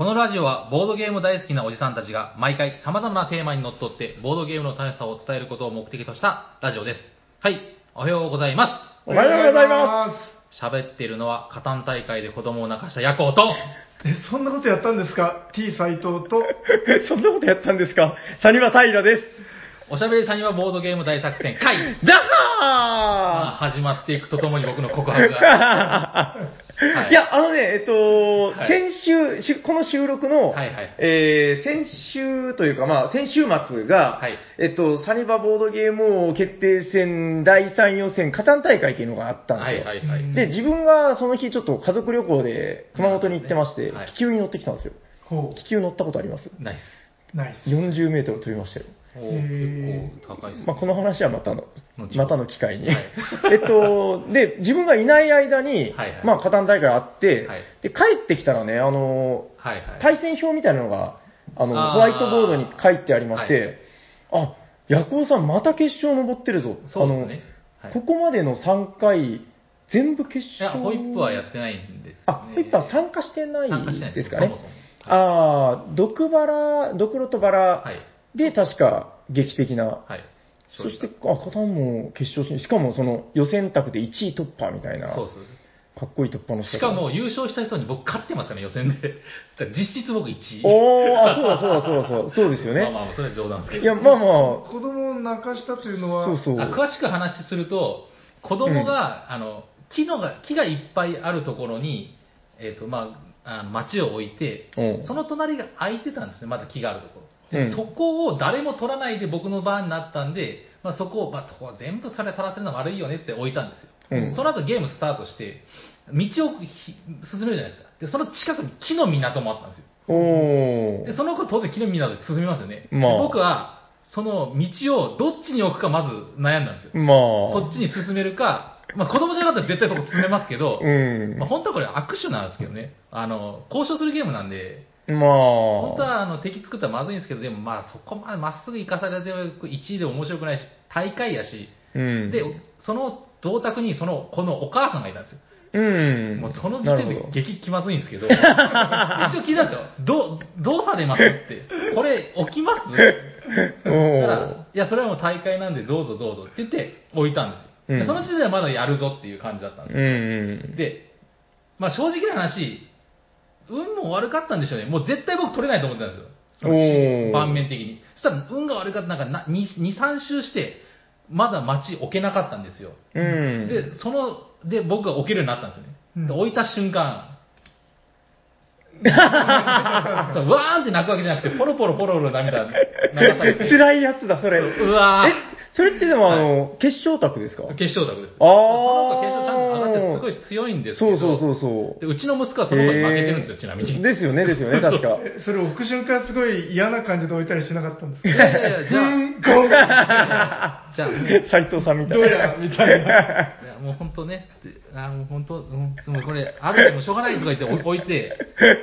このラジオはボードゲーム大好きなおじさんたちが毎回様々なテーマにのっとってボードゲームの楽しさを伝えることを目的としたラジオです。はい、おはようございま。おはようございます喋っているのは、カタン大会で子供を泣かしたヤコウと、す。え、そんなことやったんですか ?T 斎藤と、そんなことやったんですか？サニバタイラです。おしゃべりさんにはボードゲーム大作戦会ザがハ始まっていくとともに僕の告白が。ー いや、あのね、えっと、はい先週、しこの収録の、はいはいえー先週というか、まあ、先週末が、はいえっと、サニバボードゲーム王決定戦第3予選、カタン大会っていうのがあったんですはよ。いはいはい。で、自分がその日ちょっと家族旅行で熊本に行ってまして、はい気球に乗ってきたんですよ。ほ気球乗ったことあります？ナイス。う、ナイス。40メートル飛びましたよ。結構高いですね。まあ、この話はまたのまたの機会に。はい えっと、で、自分がいない間に、はいはいまあ、加担大会あって、はいで、帰ってきたらね、あの、はいはい。対戦表みたいなのが、あの、ホワイトボードに書いてありまして、あ、ヤコウさんまた決勝登ってるぞ。そうですね。はいあの、ここまでの3回、全部決いや、勝。ホイップはやってないんですよね。あ、ホイップは参加してないですかね。そもそも。ああ、毒バラ、ドクロとバラはい。で確か劇的なはい。そして、あ、カタンも決勝進しかもその予選択で1位突破みたいな、そうそうかっこいい突破のしかも、優勝した人に僕勝ってますからね、予選で。実質僕1位。おー、あ、そうだそうだそうだそうだ、そうですよね。まあまあ、それは冗談ですけど。いや、まあま子供を泣かしたというのは、あ、そうそう。あ詳しく話すると、子供が、あの木のが木がいっぱいあるところに、えっとまあ、あの町を置いて、うんその隣が空いてたんですね、まだ木があるところ。でうんそこを誰も取らないで僕の番になったんで、まあ、そこを、まあ、全部それ取らせるの悪いよねって置いたんですよ。うんその後ゲームスタートして、道をひ進めるじゃないですか。で、その近くに木の港もあったんですよ。でその子当然木の港で進みますよね。まあで僕は、その道をどっちに置くかまず悩んだんですよ。まあ。そっちに進めるか、まあ子供じゃなかったら絶対そこ進めますけど、うん。まあ本当はこれ握手なんですけどね。あの、交渉するゲームなんで、まあ。本当はあの敵作ったらまずいんですけど、でもまあそこまでまっすぐ行かされて1位でも面白くないし、大会やし、うん。で、その銅卓にその、このお母さんがいたんですよ。うん。もうその時点で激気まずいんですけど、一応聞いたんですよ。どう、どうされますって。これ置きます？いや、それはもう大会なんでどうぞどうぞって言って置いたんですよ。でうんその時点ではまだやるぞっていう感じだったんですうよ。ん。で、まあ正直な話、運も悪かったんでしょうね。もう絶対僕取れないと思ってたんですよ。盤面的に。そしたら運が悪かった、なんかな2、2 3周して、まだ街置けなかったんですよ。うん。で、その、で、僕が置けるようになったんですよね。うんで置いた瞬間、そうわーんって泣くわけじゃなくて、ポロポロポロポロ涙流されて。辛いやつだ、それ。うわーえ、それってでもあの、決勝卓ですか？決勝卓です。あーその子決勝ちゃんと上がってすごい強いんですけど、そうそうそうそう。でうちの息子はその子に負けてるんですよ、ちなみに。ですよね、ですよね、確か。えそれ置く瞬間すごい嫌な感じで置いたりしなかったんですか？いやいやいや、じゃあ、じゃあ、もう斎藤さんみたいな。どうやみたいな。いやもう本当ね、あもう本当、うん、もうこれ、あるでもしょうがないとか言って 置いて、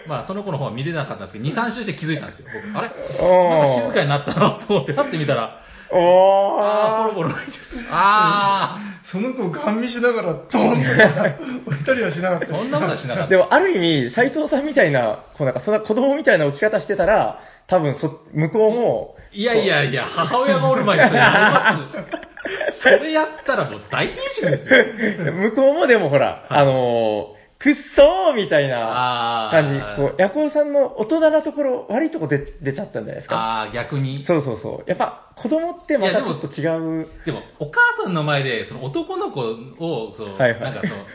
まあその子の方は見れなかったんですけど、2、3周して気づいたんですよ、僕。あれ？なんか静かになったなと思って、パッて見たら、おあー、ー。ポロポロ泣いてる。あその子をガン見しながら、ドンと置いたりはしなかったー、そんなことはしなかった。でも、ある意味、斎藤さんみたいな、こうなんか、そんな子供みたいな置き方してたら、多分そ、向こうも、いやいやいや、母親がおる前にそれやります。それやったらもう大変身ですよ。向こうもでもほら、はいあのー、くっそーみたいなあー感じ、こう、ヤコウさんの大人なところ、悪いとこ出出ちゃったんじゃないですか。あー、逆に。そうそうそう。やっぱ、子供ってまたちょっと違う。でも、お母さんの前で、その男の子を、その、はいはいなんかその、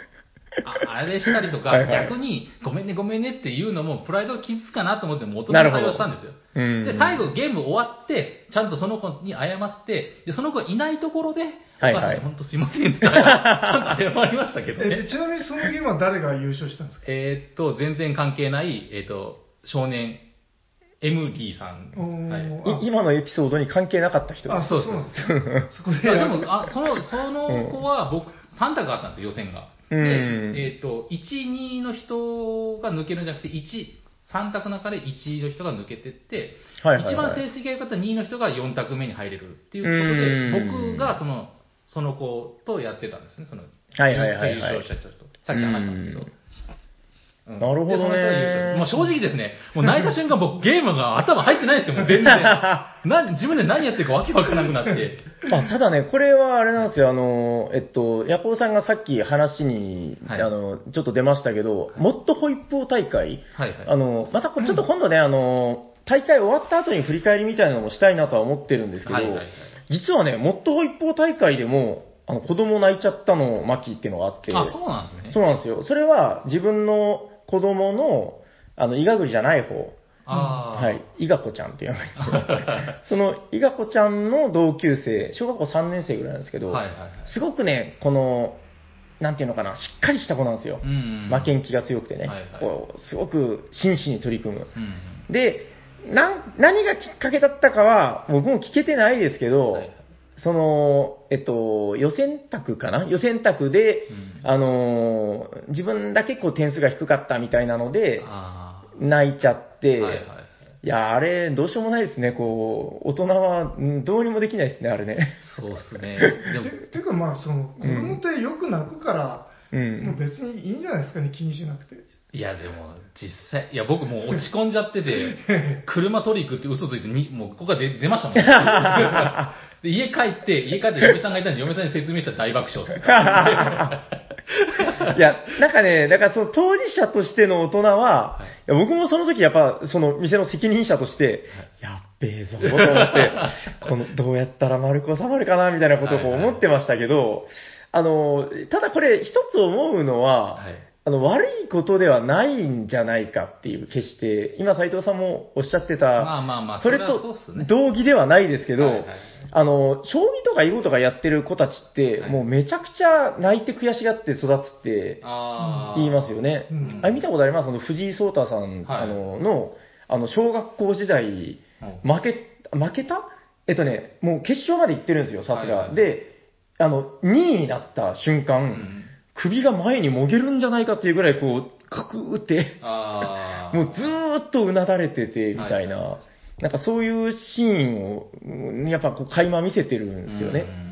ああれしたりとか、はいはい逆に、ごめんねごめんねっていうのも、プライドが傷つかなと思って、もう大人の対応したんですよ。うんで、最後ゲーム終わって、ちゃんとその子に謝って、で、その子がいないところで、はいはいお母さんに本当すいませんって言ったら、ちゃんと謝りましたけどえでね。ちなみにそのゲームは誰が優勝したんですか？えーっと、全然関係ない、えーっと、少年、エムリーさん。はいい今のエピソードに関係なかった人であ、す。そうそう。そこででもあその、その子は僕、3択あったんですよ、予選が。で、うんえっ、と、1、2の人が抜けるんじゃなくて、1、3択の中で1の人が抜けてって、はいはいはい一番成績が良かった2の人が4択目に入れるっていうことで、うん僕がその、その子とやってたんですね、その、はいはいはいはい優勝した人と。さっき話したんですけど。うんなるほどねもう正直ですね、もう泣いた瞬間僕ゲームが頭入ってないですよ、もう全然。な自分で何やってるかわけわからなくなって。あただね、これはあれなんですよ、あの、えっと、ヤコウさんがさっき話に、はいあの、ちょっと出ましたけど、モッドホイップー大会、はいはい。あの、またこれちょっと今度ね、あの、大会終わった後に振り返りみたいなのもしたいなとは思ってるんですけど、はいはいはい実はね、モッドホイップー大会でも、あの、子供泣いちゃったの巻っていうのがあって、あ、そうなんですね。そうなんですよ。それは自分の子供の、あの、医学じゃない方、ああ。はい、伊賀子ちゃんっていうのがいるんですけど、その伊賀子ちゃんの同級生、小学校3年生ぐらいなんですけど、はいはいはい。すごくね、この、なんていうのかな、しっかりした子なんですよ。うん。負けん気が強くてね、はいはいこうすごく真摯に取り組む。うん。で、なん何がきっかけだったかは、僕も聞けてないですけど、はいその、えっと、予選択かな？予選択で、うんあのー自分だけこう点数が低かったみたいなので、あ泣いちゃって、あ。はいはい。いや、あれ、どうしようもないですね。こう、大人は、うんどうにもできないですね、あれね。そうっすね。でもて、ていうかまあその子供ってよく泣くから、う。もうん別にいいんじゃないですかね気にしなくていやでも、実際、いや僕もう落ち込んじゃってて、車取り行くって嘘ついてに、もうここから出出ましたもん。で家帰って、家帰って嫁さんがいたんで嫁さんに説明したら大爆笑す。る。いや、なんかね、だからその当事者としての大人は、はい。いや僕もその時やっぱその店の責任者として、やっべえぞ、と思って、このどうやったら丸く収まるかな、みたいなことをこうはいはい思ってましたけど、あの、ただこれ一つ思うのは、はいあの、悪いことではないんじゃないかっていう、決して、今斉藤さんもおっしゃってた、まあまあまあ、それと。同義ではないですけど、はいはいあの、将棋とか囲碁とかやってる子たちって、はい。もうめちゃくちゃ泣いて悔しがって育つって。言いますよね。うん。あれ見たことあります？あの藤井聡太さん、はい。あのの、あの、小学校時代、うん。負け、負けた？えっとね、もう決勝まで行ってるんですよ、さすが。で、あの、2位になった瞬間、うん首が前にもげるんじゃないかっていうぐらい、こう、カクーって。もうずーっとうなだれてて、みたいな、なんかそういうシーンを、うんやっぱこう、垣間見せてるんですよね。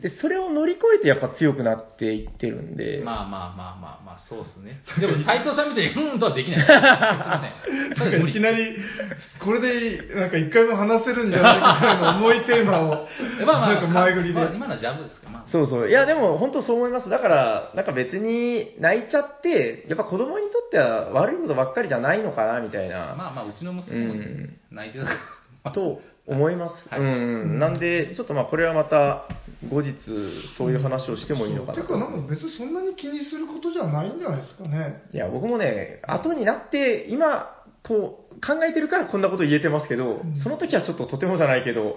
で、それを乗り越えてやっぱ強くなっていってるんで、うんまあまあまあまあまあ、そうっすね。でも、斎藤さんみたいに、うんとはできない。すいません。いきなりこれでなんか一回も話せるんじゃないかぐらいの重いテーマを まあまあ、なんか前振りで、まあ今のはジャブですか、まあ。そうそう。いや、でも本当そう思います。だから、なんか別に泣いちゃって、やっぱ子供にとっては悪いことばっかりじゃないのかな、みたいな、まあまあ、うちの娘もうん泣いてたから。と思います。はいうん。なんで、ちょっとまあこれはまた後日そういう話をしてもいいのかなてかなんか別にそんなに気にすることじゃないんじゃないですかね。いや、僕もね、後になって、今、こう、考えてるからこんなこと言えてますけど、うん。その時はちょっととてもじゃないけど、は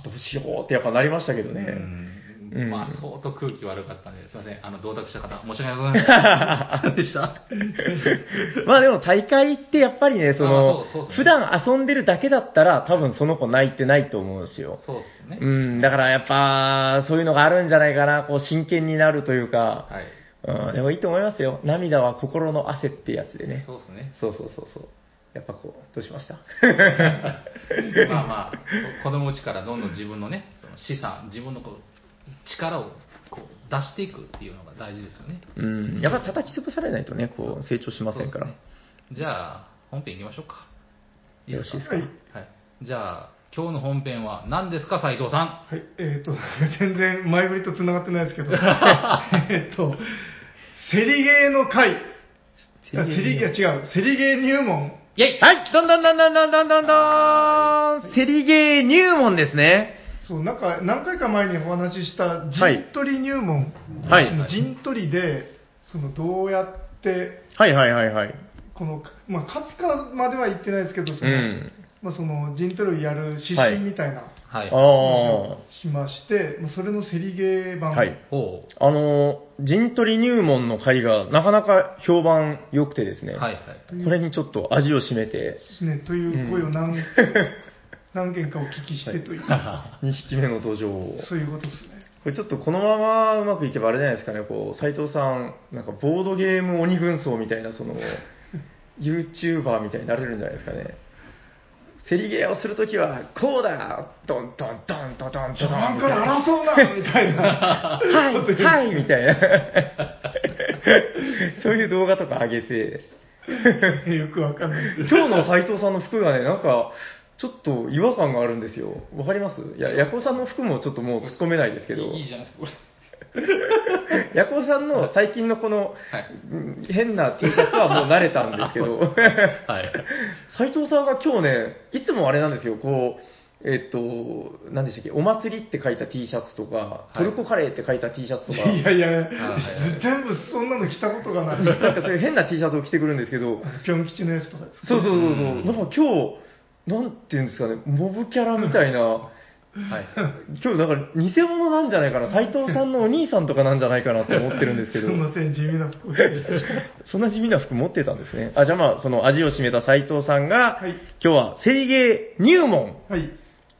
あどうしようってやっぱなりましたけどね。うんうんまあ、相当空気悪かったんで、すいません。あの、同卓した方、申し訳ございません。でした。まあでも大会ってやっぱりね、その普段遊んでるだけだったら多分その子泣いてないと思うんですよ。そうっすね。うん、だからやっぱそういうのがあるんじゃないかな、こう真剣になるというか、はい。うん、でもいいと思いますよ。涙は心の汗ってやつでね。そうっすね。そうそうそうそう。やっぱこう、どうしました？まあまあ、こ子供うちからどんどん自分のね、その資産、自分のこう力をこう出していくっていうのが大事ですよね。うん、やっぱ叩き潰されないとね、こう成長しませんから。ね。じゃあ、本編行きましょうか。よろしいですか？はい。はい。じゃあ、今日の本編は何ですか、斉藤さん？はい。えっ、と 全然前振りと繋がってないですけど。えっとセリゲーの会セリゲー違う。セリゲー入門。イェイ！はい、どんどんどんどんどんどんどんどん！セリゲー入門ですね。そうなんか何回か前にお話しした陣取り入門、はい陣取りでそのどうやってはいはいはいはい。この、まあ、勝つかまでは言ってないですけどその,、うんまあ、その陣取りをやる指針みたいなはい。あ話をしまして、まあそれのセリゲーあ。版、はい。あの、陣取り入門の会がなかなか評判良くてですね。はいはい。これにちょっと味を占めて、ですね、という声を何,、何件かお聞きしてという、2匹目の土壌を。そういうことですね。これちょっとこのままうまくいけばあれじゃないですかね、こう、斉藤さん、なんかボードゲーム鬼軍曹みたいな、その、YouTuber みたいになれるんじゃないですかね。セリゲーをするときは、こうだドンドンドンドンドン序盤から争うなみたいな。はい、はい、みたいな。そういう動画とか上げて、よくわかんない。今日の斉藤さんの服がね、なんか、ちょっと違和感があるんですよ。わかります？いや、ヤコウさんの服もちょっともう突っ込めないですけど、いいじゃないですか、これ。ヤコウさんの最近のこの、変な T シャツはもう慣れたんですけど、はい。斉藤さんが今日ね、いつもあれなんですよ、こう、えっと、何でしたっけ、お祭りって書いた T シャツとか、い。トルコカレーって書いた T シャツとか、いやいや、全部そんなの着たことがない。なんかそういう変な T シャツを着てくるんですけど、ぴょん吉のやつとかですか？そうそうそうそう、うん。なんか今日、なんていうんですかね、モブキャラみたいな、はい。今日だから偽物なんじゃないかな、斉藤さんのお兄さんとかなんじゃないかなって思ってるんですけど すい、ません、地味な服 そんな地味な服持ってたんですね。あ、じゃあまあ、その味を占めた斉藤さんが、はい今日はセリゲー入門。はい。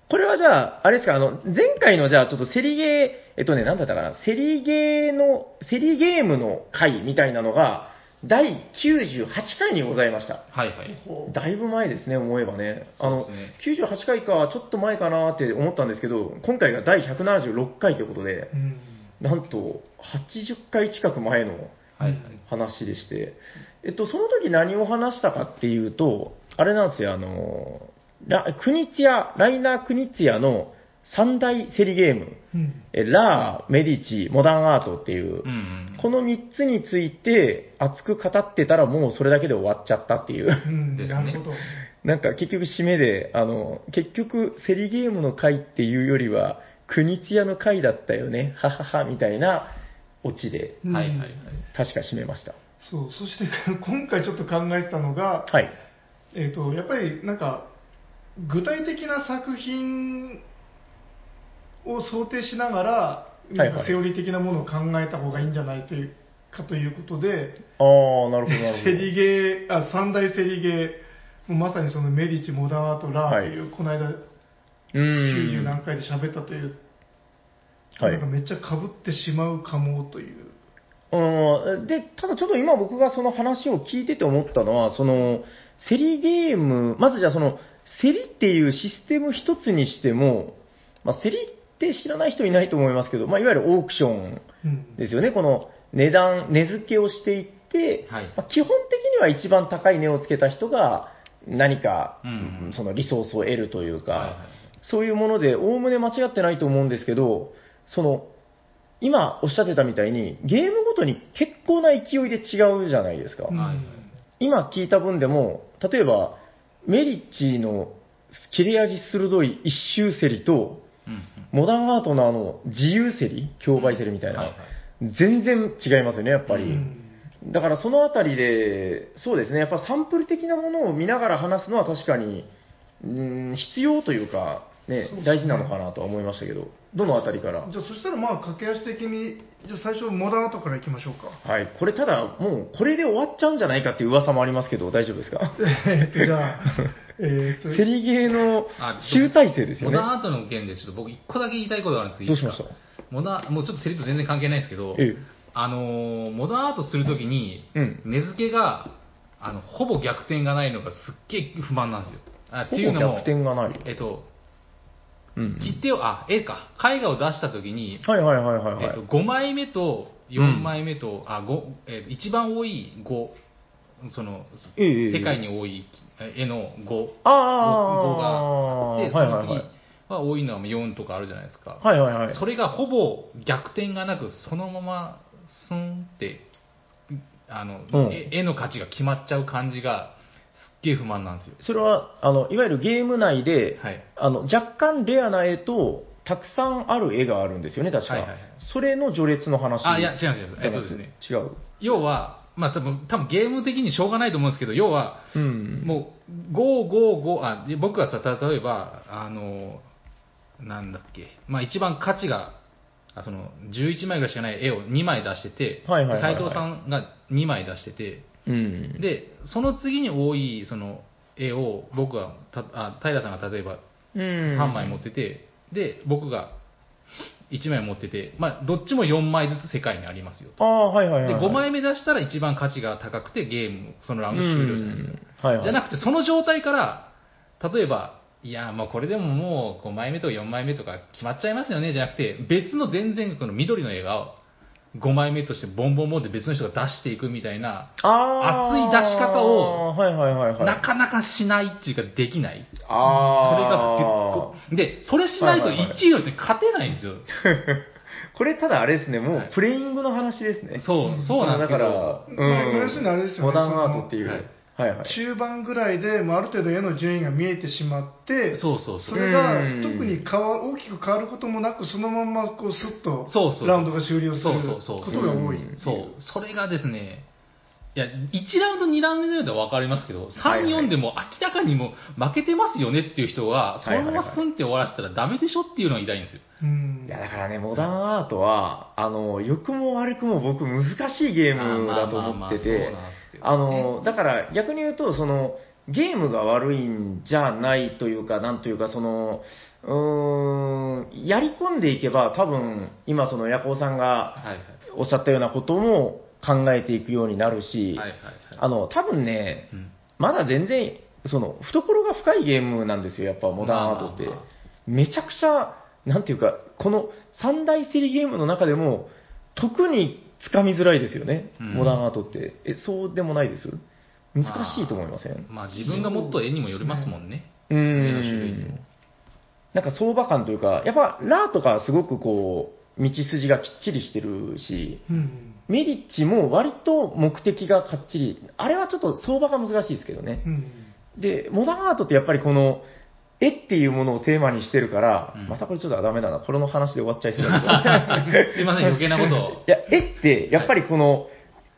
これはじゃあ、あれですか、あの、前回のじゃあちょっとセリゲー、えっとね、なんだったかな、セリゲーの、セリゲームの回みたいなのが、第98回にございました。はいはい。だいぶ前ですね、思えばね。あの、そうですね98回か、ちょっと前かなって思ったんですけど、今回が第176回ということでう、ん。なんと、80回近く前のはいはい。話でして、えっと、その時何を話したかっていうと、あれなんですよ、あの、ラクニツィア、ライナー・クニツィアの三大セリゲーム、うん。えラー、メディチ、モダンアートっていう、うんうん。この3つについて熱く語ってたらもうそれだけで終わっちゃったっていう。なるほど。なんか結局締めで、あの、結局セリゲームの回っていうよりは、クニツィアの回だったよね、ははは、みたいなオチで、うんはいはいはい。確か締めました。そう、そして 今回ちょっと考えてたのが、はい。えっ、と、やっぱりなんか、具体的な作品を想定しながら、なんはいかセオリー的なものを考えた方がいいんじゃないというかということで、ああ、なるほど、なるほど。セリゲー、あ、三大セリゲー、まさにそのメディチ、モダンアート、ラーという、この間、う90ん。何回で喋ったという、はいなんかめっちゃ被ってしまうかもという。うんで、ただちょっと今僕がその話を聞いてて思ったのは、その、セリゲーム、まずじゃあその、セリっていうシステム一つにしても、まあ、セリって知らない人いないと思いますけど、まあ、いわゆるオークションうんですよね。この値段、値付けをしていって、はいまあ基本的には一番高い値をつけた人が何か、うんうんそのリソースを得るというか、はいはいそういうもので、おおむね間違ってないと思うんですけど、その、今おっしゃってたみたいに、ゲームごとに結構な勢いで違うじゃないですか。うんはいはい今聞いた分でも、例えば、メリッチの切れ味鋭い一周競りと、うんうん。モダンアートのあの自由競り、競売競りみたいな、はいはい。全然違いますよね、やっぱり。うん。だからそのあたりで、そうですね、やっぱサンプル的なものを見ながら話すのは確かに、うん、必要というか、ね大事なのかなとは思いましたけど、どのあたりから？じゃあそしたらまあ駆け足的に、じゃあ最初モダンアートからいきましょうか。はい、これただ、もうこれで終わっちゃうんじゃないかっていう噂もありますけど、大丈夫ですか？えっと、じゃあ、えっと、セリゲーのあ集大成ですよね。モダンアートの件でちょっと僕一個だけ言いたいことがあるんですけど、どうしました？モダン、もうちょっとセリと全然関係ないですけど、ええあのーモダンアートするときに、うん値付けが、あの、ほぼ逆転がないのがすっげえ不満なんですよ。あっていうのも、ほぼ逆転がない。えっと、うん切手を、あ、絵か、絵画を出したときに、はいはいはいはいはい。えっと、5枚目と4枚目と、あ、5、えっと、一番多い5、その、ええええ世界に多い絵の5、あ5があって、その次はいはいはい。は多いのは4とかあるじゃないですか。はいはいはい。それがほぼ逆転がなく、そのままスンって、あの、うん絵絵の価値が決まっちゃう感じが、げえ不満なんですよ。それは、あの、いわゆるゲーム内で、はい。あの、若干レアな絵と、たくさんある絵があるんですよね、確か。はいはいはいそれの序列の話。あ、いや、違うんですよ。えっとですね。違う。要は、まあ多分、多分ゲーム的にしょうがないと思うんですけど、要は、うん。もう、5、5、5、あ、で僕がさ、例えば、あの、なんだっけ、まあ一番価値が、あその、11枚ぐらいしかない絵を2枚出してて、はいはいはいはい斉藤さんが2枚出してて、うん。で、その次に多い、その、絵を、僕が、たあ平さんが例えばうん、3枚持ってて、で、僕が1枚持ってて、まあ、どっちも4枚ずつ世界にありますよと。ああ、はいはいはい、で、はい。5枚目出したら一番価値が高くてゲーム、そのラウンド終了じゃないですか。うんはいはい。じゃなくて、その状態から、例えば、いや、もうこれでももう5枚目と4枚目とか決まっちゃいますよね、じゃなくて、別の全然この緑の絵が5枚目としてボンボンボンで別の人が出していくみたいな、熱い出し方をはいはいはいはい。なかなかしないっていうかできない。あそれがあ結構、で、それしないとはいはいはい1位の人に勝てないんですよ。これただあれですね、もはいうプレイングの話ですね。そう、そうなんですけだからど、、うんまあ要するにあれですよねモダンアートっていう。はいはい。中盤ぐらいで、もうある程度絵の順位が見えてしまって、そうそうそう。それがうん特に変わ大きく変わることもなく、そのまんまこうスッとそうそうラウンドが終了するそうそうそうことが多い。うんそう、それがですね、いや、1ラウンド、2ラウンドのようでは分かりますけど、3、はいはい4でも明らかにもう負けてますよねっていう人が、そのままスンって終わらせたらダメでしょっていうのが痛いんですよ。うんいやだからね、モダンアートは、あの、良くも悪くも僕難しいゲームだと思ってて、あの、だから逆に言うと、その、ゲームが悪いんじゃないというか、なんというか、その、うーん、やり込んでいけば、多分、今そのヤコウさんが。おっしゃったようなことも考えていくようになるし、はいはいはい。あの、多分ね、うんまだ全然、その、懐が深いゲームなんですよ、やっぱモダンアートって。まあまあまめちゃくちゃ、なんていうか、この三大セリゲームの中でも、特につかみづらいですよね、うんモダンアートって。え、そうでもないです？難しいと思いません？まあ自分がもっと絵にもよりますもんね。う絵の種類にんも。なんか相場感というか、やっぱ、ラーとかすごくこう、道筋がきっちりしてるし、うんメリッチも割と目的がかっちり、あれはちょっと相場が難しいですけどね。うんで、モダンアートってやっぱりこの、絵っていうものをテーマにしてるから、うんまたこれちょっとダメだな、これの話で終わっちゃいそうだけど。すいません、余計なことを。いや、絵って、やっぱりこの、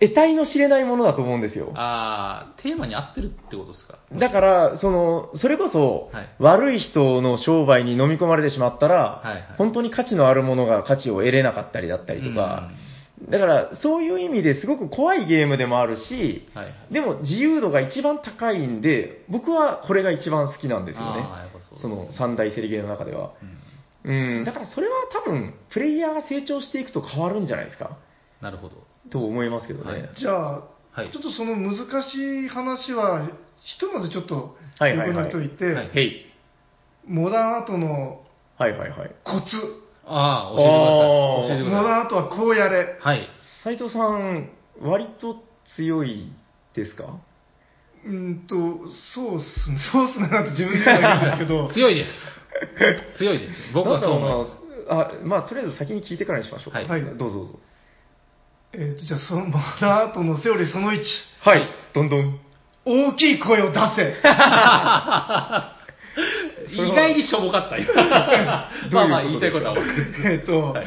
得体の知れないものだと思うんですよ。ああ、テーマに合ってるってことですか？だから、その、それこそ、はい悪い人の商売に飲み込まれてしまったら、はいはい本当に価値のあるものが価値を得れなかったりだったりとか、だから、そういう意味ですごく怖いゲームでもあるし、はい。でも自由度が一番高いんで、僕はこれが一番好きなんですよね。その三大セリゲーの中では。うんうん、だからそれは多分、プレイヤーが成長していくと変わるんじゃないですか？なるほど。と思いますけどね。はいじゃあ、はいちょっとその難しい話は、ひとまずちょっと横はいはいはいに置いといて、はい。モダンアートのはいはいはい。コツ、ああ、教えてください。教えてくモださダンアートはこうやれ。い。はい。斉藤さん、割と強いですか？うんと、そうっすね、そうっすねなんて自分で言うだけですけど、強いです。強いです。僕はそう思います。あ、まあ、とりあえず先に聞いてからにしましょうか。はいはいどうぞどうぞ。えっと、じゃあそのモダンアートのセオリーその1、はい、どんどん。大きい声を出せ。意外にしょぼかった、今まあまあ、言いたいことは分かる。えっと、はい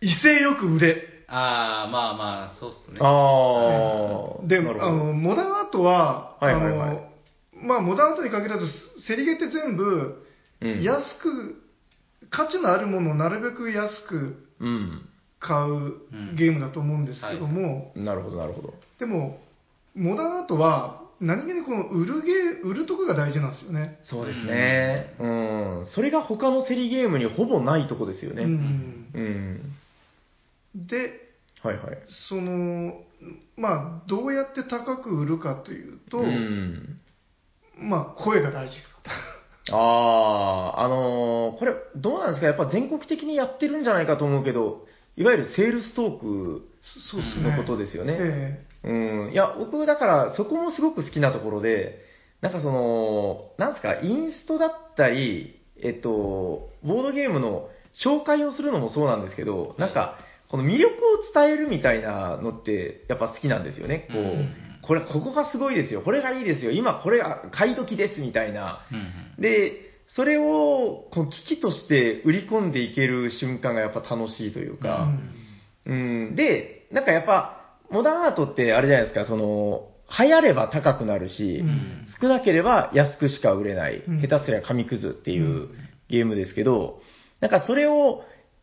威勢よく売れ。ああ、まあまあ、そうっすね。ああ。で、あなるほどの、モダンアートは、はいはいはいあの、まあ、モダンアートに限らず、セリゲって全部、うん安く、価値のあるものをなるべく安くうん。買うゲームだと思うんですけども、なるほど、なるほど。でも、モダンアートは、何気にこの売るゲー、売るとこが大事なんですよね。そうですね。うん。それが他のセリゲームにほぼないとこですよね。うんうん。で、はいはい。その、まあ、どうやって高く売るかというと、うん。まあ、声が大事だああ、あのーこれ、どうなんですか？やっぱ全国的にやってるんじゃないかと思うけど、いわゆるセールストーク。のことですよね。えうん。いや、僕、だから、そこもすごく好きなところで、なんかその、なんですか、インストだったり、えっと、ボードゲームの紹介をするのもそうなんですけど、なんか、この魅力を伝えるみたいなのって、やっぱ好きなんですよね。こう、うん。これ、ここがすごいですよ。これがいいですよ。今、これが買い時です、みたいな。うんうん。で、それを、こう、危機として売り込んでいける瞬間がやっぱ楽しいというえか、うん、で、なんかやっぱ、モダンアートってあれじゃないですか、その、流行れば高くなるし、うん。少なければ安くしか売れない、うん。下手すりゃ紙くずっていううん。ゲームですけど、なんかそれを、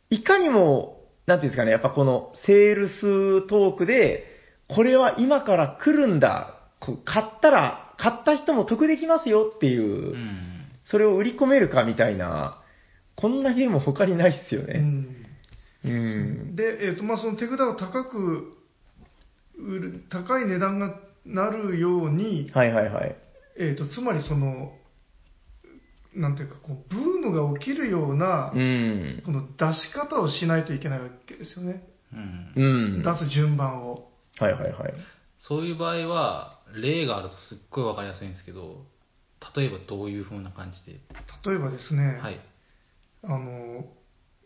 いかにも、なんていうんですかね、やっぱこのセールストークで、これは今から来るんだ、こう買ったら、買った人も得できますよっていう、うんそれを売り込めるかみたいな、こんなゲーム他にないっすようね。んうん。で、えっとまあ、その手札を高く売る、高い値段がなるように、はいはいはい。えっとつまりその、なんていうかこう、ブームが起きるような、うん。この出し方をしないといけないわけですよね。うん。うん。出す順番を。はいはいはい。そういう場合は、例があるとすっごいわかりやすいんですけど、例えばどういう風な感じで？例えばですね、はい。あの、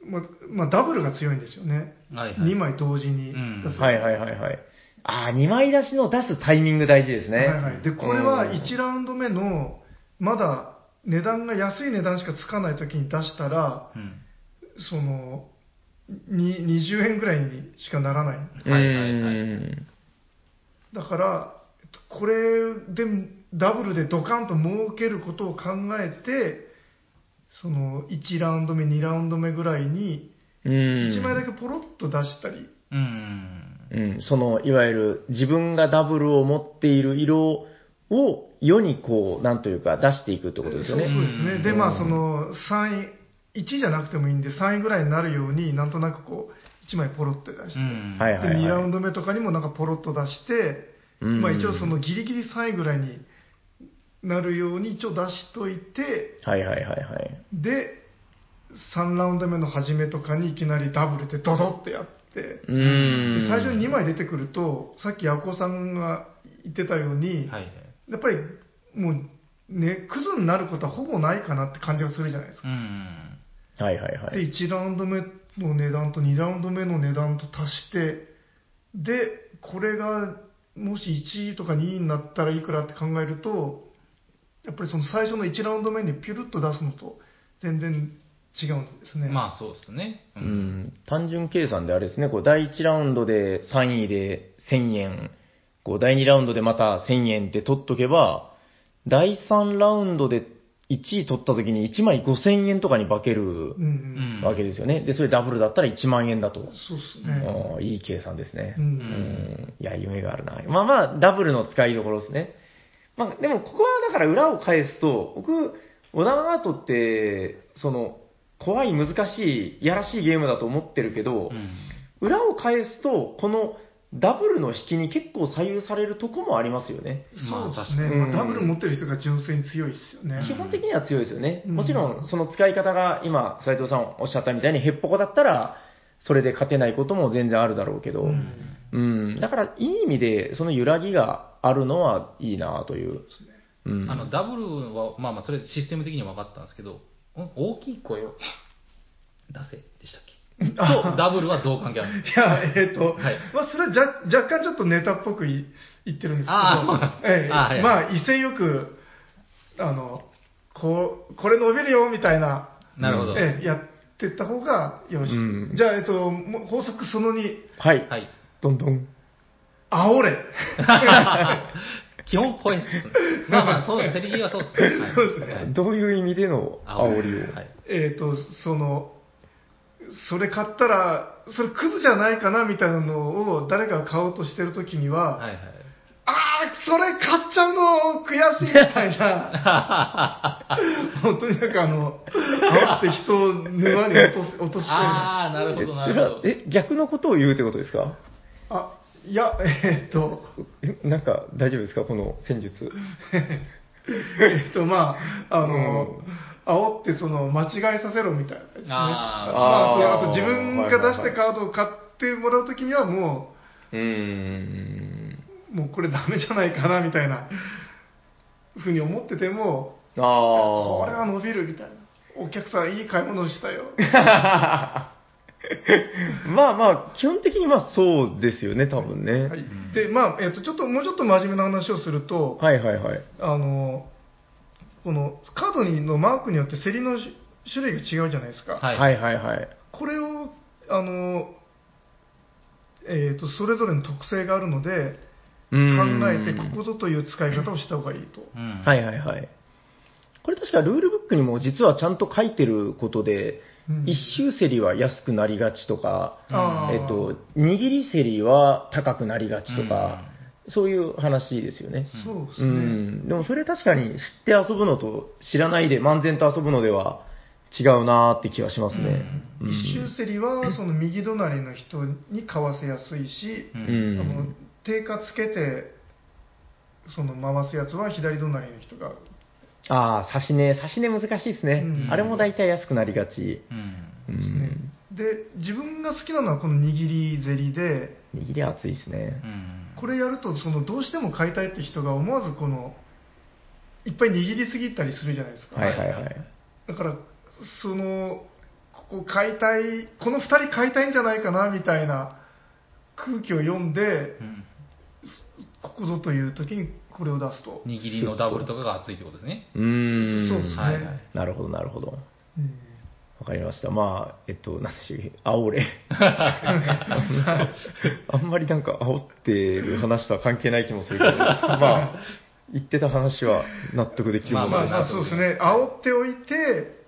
ままあ、ダブルが強いんですよね。はいはい。2枚同時にうん出す。はいはいはいはい。ああ、2枚出しの出すタイミング大事ですね。はいはい。で、これはうん1ラウンド目の、まだ値段が安い値段しかつかない時に出したら、うん。その、に20円ぐらいにしかならない。うんはいはいはいだから、えっとこれでダブルでドカンと儲けることを考えて、その1ラウンド目、2ラウンド目ぐらいに、うん。1枚だけポロッと出したり、うん。うん、その、いわゆる自分がダブルを持っている色を世にこう、なんというか出していくってことですよね。そうですね。で、うんまあ、その3位、1じゃなくてもいいんで、3位ぐらいになるように、なんとなくこう、1枚ポロッと出して、うん。はいはいで、2ラウンド目とかにもなんかポロッと出して、うんまあ一応そのギリギリ3位ぐらいになるように一応出しといて、はいはいはいはい。で、3ラウンド目の初めとかにいきなりダブルでドドってやって、うんで。最初に2枚出てくると、さっきヤコウさんが言ってたように、はいはい。やっぱりもう、ね、クズになることはほぼないかなって感じがするじゃないですか。うん。はいはいはで、い。1ラウンド目の値段と2ラウンド目の値段と足して、で、これがもし1位とか2位になったらいくらって考えると、やっぱりその最初の1ラウンド目にピュルッと出すのと全然違うんですね。まあそうですね。う。ん、単純計算であれですね、こう第1ラウンドで3位で1000円、こう第2ラウンドでまた1000円って取っとけば、第3ラウンドで1位取った時に1枚5000円とかに化けるわけですよね。で、それダブルだったら1万円だと。そうですね。いい計算ですね。うんうんいや、夢があるな。まあまあ、ダブルの使いどころですね。まあ、でも、ここはだから裏を返すと、僕、モダンアートって、その、怖い、難しい、やらしいゲームだと思ってるけど、うん。裏を返すと、このダブルの引きに結構左右されるとこもありますよね。そうですね。まあ、ダブル持ってる人が純粋に強いですよね。基本的には強いですよね。うんもちろん、その使い方が今、斉藤さんおっしゃったみたいに、へっぽこだったら、それで勝てないことも全然あるだろうけど、うんうん、だから、いい意味で、その揺らぎがあるのはいいなという。うん、あの、ダブルは、まあまあ、それシステム的には分かったんですけど、ん大きい声を出せでしたっけ？と、ダブルはどう関係あるんですいや、えっ、と、はいまあ、それは若若干ちょっとネタっぽくい言ってるんですけど、あーそうなんですえーはいまあ、威勢よく、あの、こう、これ伸びるよ、みたいな、なるほど。ええやってった方がよろしい。うんじゃあ、えっ、と、もう法則その2、はい。はい。どんどん。煽れ。基本声です。まあまあ、そうです。セリゲーはそうですね。はいそうですねはいどういう意味での煽りを？はい。えっと、その、それ買ったら、それクズじゃないかなみたいなのを誰かが買おうとしてるときには、はいはい。あー、それ買っちゃうの悔しいみたいな、本当になんかあの、煽って人を沼に落とす落としてる。あ、ああ、なるほえ、ど、なそれはるほ、ど。え、逆のことを言うってことですか？いや、えーっと、えなんか、大丈夫ですか？この戦術。えーっと、まあ、あの、煽ってその、間違えさせろみたいなですね。あーまあ、あと、自分が出したカードを買ってもらうときにはもうーん。う、もうこれダメじゃないかなみたいな、ふうに思ってても、あこれはあ。伸びるみたいな。お客さんいい買い物をしたよ。まあまあ、基本的にまあそうですよね、多分ね。はい、で、まあ、えっと、ちょっと、もうちょっと真面目な話をすると、はいはいはい。あの、このカードにのマークによって競りの種種類が違うじゃないですか。はいはいはいはい。これを、あの、えっと、それぞれの特性があるので、考考えて、ここぞという使い方をした方がいいと。うん。はいはいはい。これ確かルールブックにも実はちゃんと書いてることで、うん一周競りは安くなりがちとか、えっと、握り競りは高くなりがちとか、そういう話ですよね。うそうですね。ん。でもそれ確かに知って遊ぶのと知らないで漫然と遊ぶのでは違うなーって気はしますね。うん一周競りは、その右隣の人に買わせやすいし、う。うんんあの定価つけて、その回すやつは左隣の人がああ、差し値、差し値難しいですね。うんあれも大体安くなりがち。うん。で、自分が好きなのはこの握りゼリで、握りは熱いですねう。ん。これやると、その、どうしても買いたいって人が思わずこの、いっぱい握りすぎたりするじゃないですか。はいはいはい。だから、その、ここ買いたい、この2人買いたいんじゃないかな、みたいな空気を読んで、うんここぞという時にこれを出すと。握りのダブルとかが熱いってことですね。うーん。そうですね。はいはいなるほどなるほど。うんわかりました。まあ、えっと、なんでしょう、煽れ。あんまりなんか煽ってる話とは関係ない気もするけど、まあ、言ってた話は納得できるものまあです。まあそうですね。煽っておいて、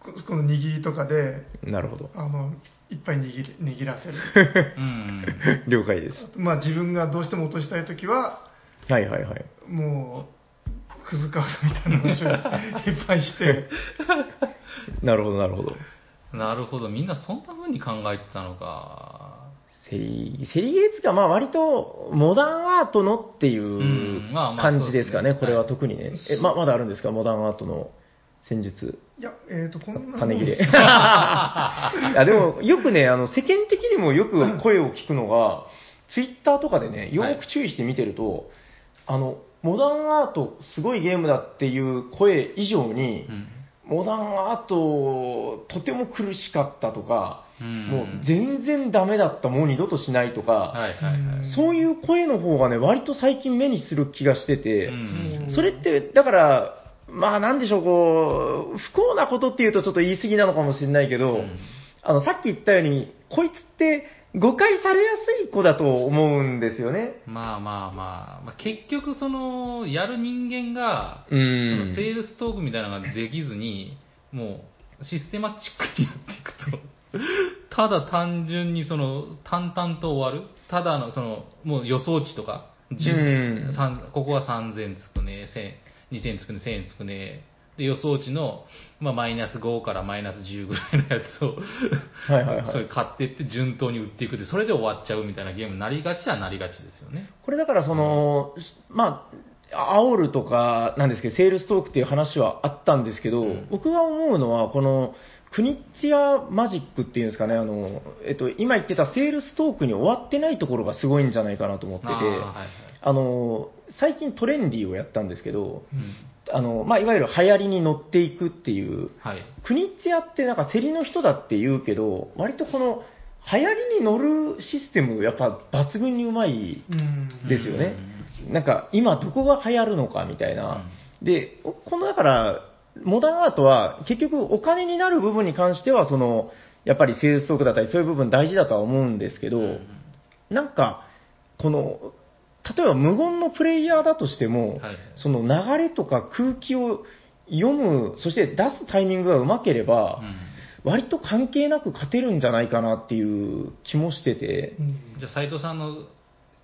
ここの握りとかで、なるほど。あの、いっぱい握り握らせる。うん。了解です。まあ自分がどうしても落としたい時は、はいはいはい。もう、くずカードみたいな話を いっぱいして、なるほどなるほど。なるほど。みんなそんな風に考えてたのか。セリ、セリゲーツが、まあ割とモダンアートのっていう感じですかね、これは特にね。え、ま、まだあるんですか、モダンアートの戦術。いや、えっ、と、こんな金切れ。いや、でも、よくね、あの、世間的にもよく声を聞くのが、ツイッターとかでね、よく注意して見てると、あの、モダンアート、すごいゲームだっていう声以上に、うん。モダンアート、とても苦しかったとか、うんもう全然ダメだった、もう二度としないとか、はいはいはい。そういう声の方がね、割と最近目にする気がしてて、うんそれって、だから、まあなんでしょう、こう、不幸なことっていうとちょっと言い過ぎなのかもしれないけど、うんあの、さっき言ったように、こいつって誤解されやすい子だと思うんですよね。まあまあまあ、まあ、結局その、やる人間が、うそんのセールストークみたいなのができずに、もうシステマチックにやっていくと、ただ単純にその、淡々と終わる。ただのその、もう予想値とか、10うん。三ここは3000つくね、1000 2000つくね、1000円つくね、で予想値の、まあ、マイナス5からマイナス10ぐらいのやつを、はいはいはい。それ買ってって順当に売っていくで、それで終わっちゃうみたいなゲームになりがちはなりがちですよね。これだからその、まあ、煽るとかなんですけど、セールストークっていう話はあったんですけど、うん。僕が思うのは、この、クニッチアマジックっていうんですかね、あの、えっと、今言ってたセールストークに終わってないところがすごいんじゃないかなと思ってて、あーはいはい。あの、最近トレンディーをやったんですけど、うんあの、まあ、いわゆる流行りに乗っていくっていう、はい。クニッチアってなんか競りの人だって言うけど、割とこの流行りに乗るシステム、やっぱ抜群にうまいうんですよね。なんか今どこが流行るのかみたいな。で、このだから、モダンアートは結局お金になる部分に関しては、その、やっぱりセールストークだったりそういう部分大事だとは思うんですけど、うんなんか、この、例えば無言のプレイヤーだとしても、はい。その流れとか空気を読む、そして出すタイミングがうまければ、割と関係なく勝てるんじゃないかなっていう気もしてて、うん。じゃあ斉藤さんの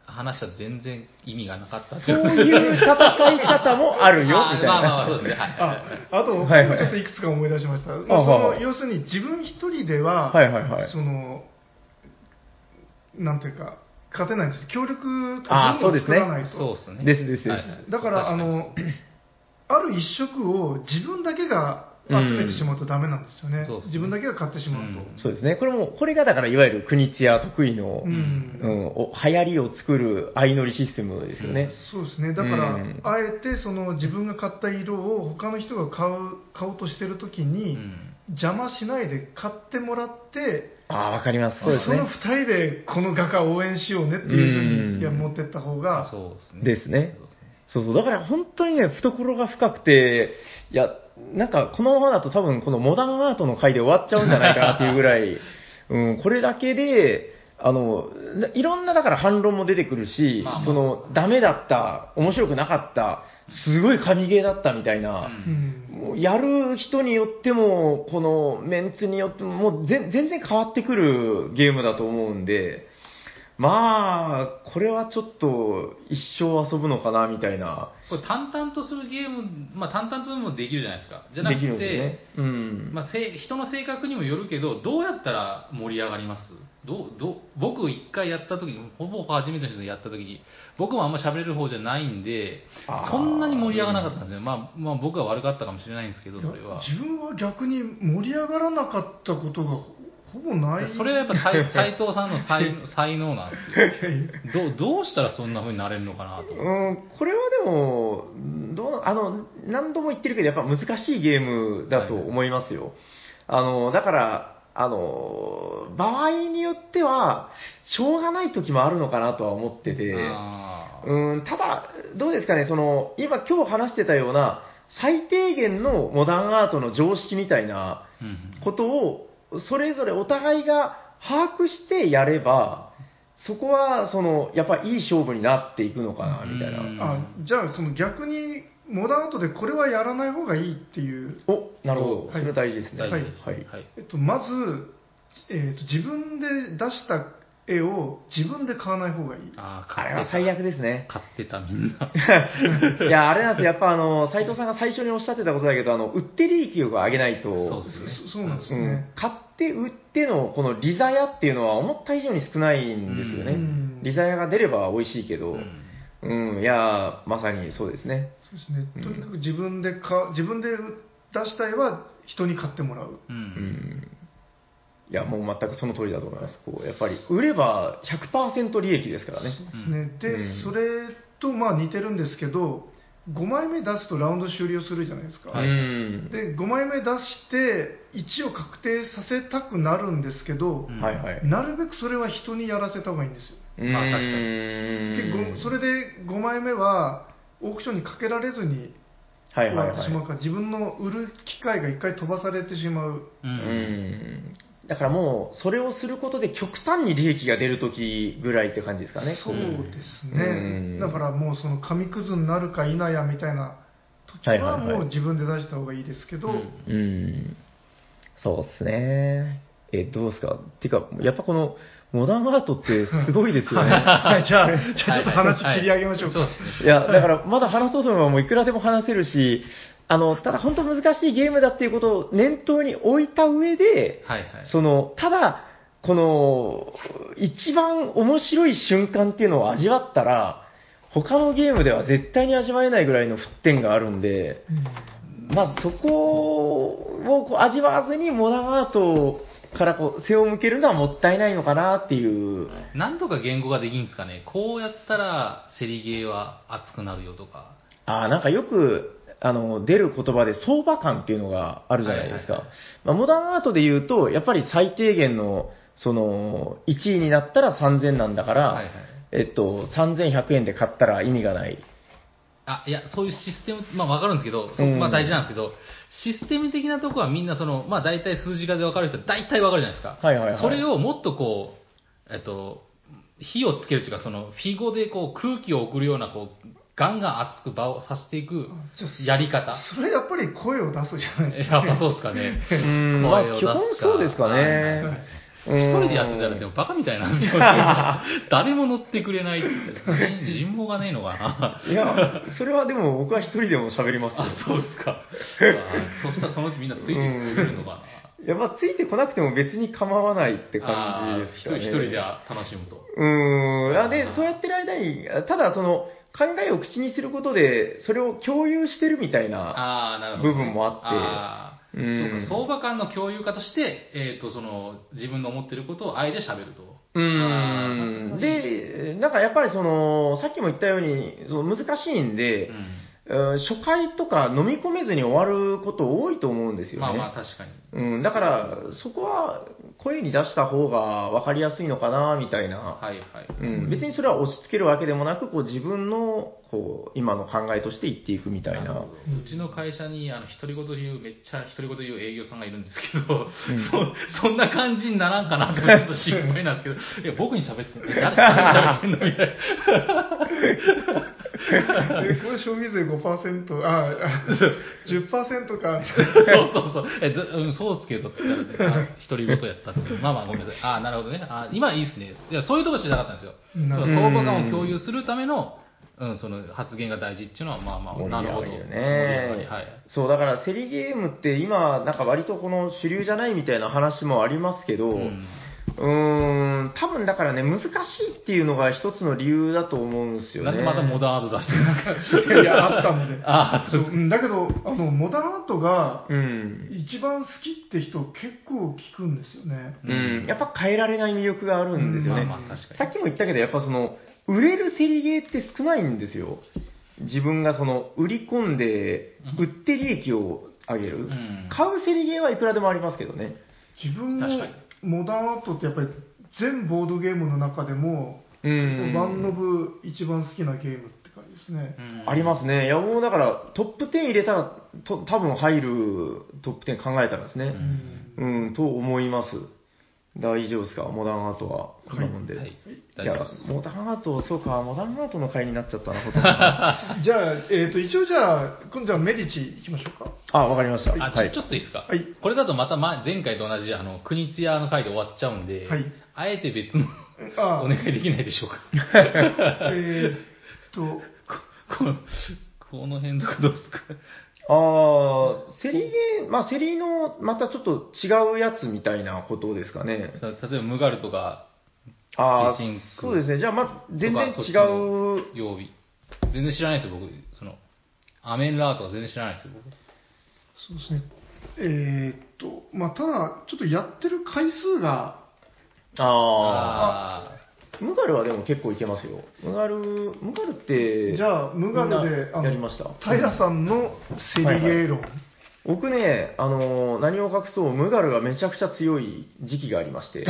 話は全然意味がなかったそういう戦い方もあるよ、みたいあーまあまあまあな。そうですね。はい。ああと、僕はいはい。もちょっといくつか思い出しました。まあその要するに自分一人では、はいはいはい。その、なんていうか、勝てないんです。協力とあーか軍を作らないと。そうですね。ですですだから、あの、ある一色を自分だけが集めてしまうとダメなんですよね。そうですね自分だけが買ってしまうと。うんそうですね。これも、これがだからいわゆる国津屋得意の、ううんん、お流行りを作る相乗りシステムですよね。そうですね。だから、うんあえてその自分が買った色を他の人が買う、買おうとしてるときに、うん邪魔しないで買ってもらって、ああ、わかります。そうですねその。二人でこの画家を応援しようねっていうふううんにいや持ってった方が、そうですね。ですねそう。そう。だから本当にね、懐が深くて、いや、なんかこのままだと多分このモダンアートの回で終わっちゃうんじゃないかなっていうぐらい、うん、これだけで、あの、ないろんなだから反論も出てくるし、まあまあその、ダメだった、面白くなかった、すごい神ゲーだったみたいな、うんもうやる人によっても、このメンツによっても、もう全全然変わってくるゲームだと思うんで、まあ、これはちょっと一生遊ぶのかなみたいな、これ淡々とするゲーム、まあ淡々ともできるじゃないですか。じゃなくできるんですね、。うん。まあ、せ人の性格にもよるけど、どうやったら盛り上がります？どう、どう、僕一回やった時に、ほぼ初めての人でやった時に、僕もあんま喋れる方じゃないんでそんなに盛り上がらなかったんですよ。まあ、まあ僕は悪かったかもしれないんですけど、それは。自分は逆に盛り上がらなかったことがほほぼない。それはやっぱ斎斎 藤さんの才 才能なんですよ。どうどうしたらそんな風になれるのかなと。うん、これはでも、どうなあの、何度も言ってるけど、やっぱ難しいゲームだと思いますよ。あの、だから、あの、場合によっては、しょうがない時もあるのかなとは思ってて、うん、ただ、どうですかね、その、今今日話してたような、最低限のモダンアートの常識みたいなうん。ことを、それぞれお互いが把握してやれば、そこは、その、やっぱいい勝負になっていくのかな、みたいな。うん。あじゃあ、その逆に、モダンアートでこれはやらない方がいいっていう、お、なるほど。はいそれは大事ですね。はい大事です。はい。えっと、まず、えっと、自分で出した絵を自分で買わない方がいい。あーあれ。は最悪ですね。買ってたみんな。いや、あれなんですよ。やっぱあの、斉藤さんが最初におっしゃってたことだけど、あの、売って利益を上げないと、そうですねそそうなんですようんね。買って売ってのこの利ザヤっていうのは思った以上に少ないんですよね。うん利ザヤが出れば美味しいけど、ううんん、いや、まさにそうですね。そうですねうん。とにかく自分でか、自分で出した絵は人に買ってもらう。う。うんん。いや、もう全くその通りだと思います。こう、やっぱり、売れば100%利益ですからね。そうですね。で、うんそれとまあ似てるんですけど、5枚目出すとラウンド終了するじゃないですか。はいうん。で、5枚目出して、1を確定させたくなるんですけど、うんはいはい。なるべくそれは人にやらせた方がいいんですよ。まあ確かにそれで5枚目はオークションにかけられずに終わはいはいはい。ってしまうから、自分の売る機会が一回飛ばされてしまう。う。うんん。だからもう、それをすることで極端に利益が出るときぐらいって感じですかね。そうですうね。んだからもうその紙くずになるか否やみたいな時はもう自分で出した方がいいですけど、うんうん。そうっすね。え、どうですか？てか、やっぱこの、モダンアートってすごいですよね。はい、じゃあ、じゃあちょっと話切り上げましょうか。はいはいそうですね。いや、だからまだ話そうと思えばもういくらでも話せるし、あの、ただ本当難しいゲームだっていうことを念頭に置いた上で、はいはい。その、ただ、この、一番面白い瞬間っていうのを味わったら、他のゲームでは絶対に味わえないぐらいの沸点があるんで、まずそこをこう味わわずにモダンアートからこう背を向けるのはもったいないのかなっていう。なんとか言語ができるんですかね。こうやったら、セリゲーは熱くなるよとか。あーなんかよく、あの、出る言葉で相場感っていうのがあるじゃないですか。はいはいまあ、モダンアートで言うと、やっぱり最低限の、その、1位になったら3000なんだから、はいはいえっと、3100円で買ったら意味がない。あ、いや、そういうシステム、まあわかるんですけど、そうんまあ大事なんですけど、システム的なとこはみんなその、まあ大体数字化でわかる人は大体わかるじゃないですか。はいはいはいそれをもっとこう、えっと、火をつけるっていうか、その、フィゴでこう空気を送るような、こう、ガンガン熱く場をさせていくやり方。それやっぱり声を出すじゃないですか。やっぱそうですかね。声を出すか基本そうですかはいはいねはい。一一人でやってたらでもバカみたいなんですよ。誰も乗ってくれないって人人望がねえのかな。いや、それはでも僕は一人でも喋りますよ。あ、そうですか。あそうしたらそのうちみんなついてくれるのかな。いや、まあ、ついてこなくても別に構わないってあ感じーですかね。一人一人で楽しむと。うーん。あでそうやってる間に、ただその、考えを口にすることで、それを共有してるみたいな。部分もあってうんそうか、相場感の共有家として、えっ、と、その、自分の思ってることをあえて喋ると。うん。ーで、なんかやっぱりその、さっきも言ったように、その難しいんで、うんうん初回とか飲み込めずに終わること多いと思うんですよね。まあまあ、確かに。うん、だから、そこは声に出した方が分かりやすいのかな、みたいな。はいはい。うん、別にそれは押し付けるわけでもなく、こう自分のこう今の考えとして言っていくみたいな。るほどうちの会社に、あの、独り言言う、めっちゃ独り言言う営業さんがいるんですけど、そ、そんな感じにならんかなってちょっと心配なんですけど、いや、僕に喋ってんの？誰誰に喋ってんの？みたいな。えこれ消費税5%、あ、あ10%か。そうそうそう。え、どうん、そうっすけどって言ったら、独り言やったっていう。まあまあ、ごめんなさい。あなるほどね。あ今いいっすね。いや、そういうとこ知らなかったんですよ。その相場感を共有するための、うん、その発言が大事っていうのは、まあまあ、なるほど。ねはい。そう、だから競りゲームって今、なんか割とこの主流じゃないみたいな話もありますけど、うんうーん、多分だからね、難しいっていうのが一つの理由だと思うんですよね。なんでまたモダンアート出してるんですかいや、あったので。ああ、そうです。んだけど、あの、モダンアートがうん。一番好きって人結構聞くんですよね。うん。やっぱ変えられない魅力があるんですよね。まあまあ確かに。さっきも言ったけど、やっぱその、売れる競りゲーって少ないんですよ。自分がその、売り込んで、売って利益を上げる。ん買う競りゲーはいくらでもありますけどね。自分も確かにモダンアートってやっぱり全ボードゲームの中でも、うん。ワンノブ一番好きなゲームって感じですね。うんありますね。いや、もうだから、トップ10入れたら、と多分入るトップ10考えたらですね。うん、と思います。大丈夫ですか？モダンアートは。こんなもんで。はいいやモダンアート、そうか、モダンアートの回になっちゃったな、ほとんど。じゃあ、えっ、と、一応じゃあ、今度はメディチ行きましょうか。あ、わかりました。あ、ちょはいちょ。っといいですか、はいこれだとまた前前回と同じ、あの、国津屋の回で終わっちゃうんで、はいあえて別のあお願いできないでしょうか？えっと、ここのこの辺とかどうですか？あー、セリゲー、まあ、セリの、またちょっと違うやつみたいなことですかね。さ例えば、ムガルとか、あゲシンー、クそうですね。じゃあ、ま、全然違のう。曜日。全然知らないですよ、僕。その、アメンラーとか全然知らないですよ、僕。そうですね。えっと、まあ、ただ、ちょっとやってる回数が、ああー。ムガルはでも結構いけますよ。ムガル、ムガルって、じゃあ、ムガルで、やりました？平さんのセリゲー論。僕ね、あのー何を隠そう、ムガルがめちゃくちゃ強い時期がありまして、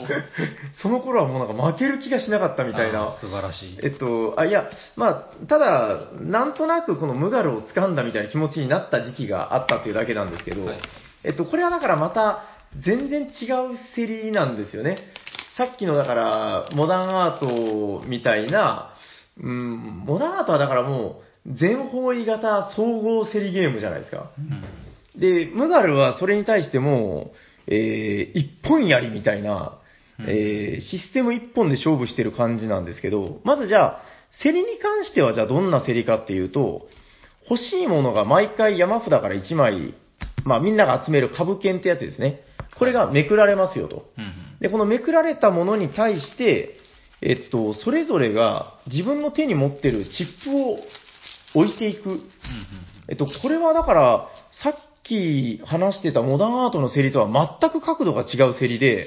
その頃はもうなんか負ける気がしなかったあ。みたいな。素晴らしい。えっと、あ、いや、まあ、ただ、なんとなくこのムガルを掴んだみたいな気持ちになった時期があったっていうだけなんですけど、はいえっと、これはだからまた、全然違う競りなんですよね。さっきのだから、モダンアートみたいな、うん、モダンアートはだからもう、全方位型総合競りゲームじゃないですか。うんで、ムガルはそれに対してもう、えー、一本槍みたいな、うんえー、システム一本で勝負してる感じなんですけど、まずじゃあ、競りに関してはじゃあどんな競りかっていうと、欲しいものが毎回山札から1枚、まあみんなが集める株券ってやつですね。これがめくられますよと。で、このめくられたものに対して、えっと、それぞれが自分の手に持ってるチップを置いていく。うんえっと、これはだから、さっき話してたモダンアートの競りとは全く角度が違う競りで、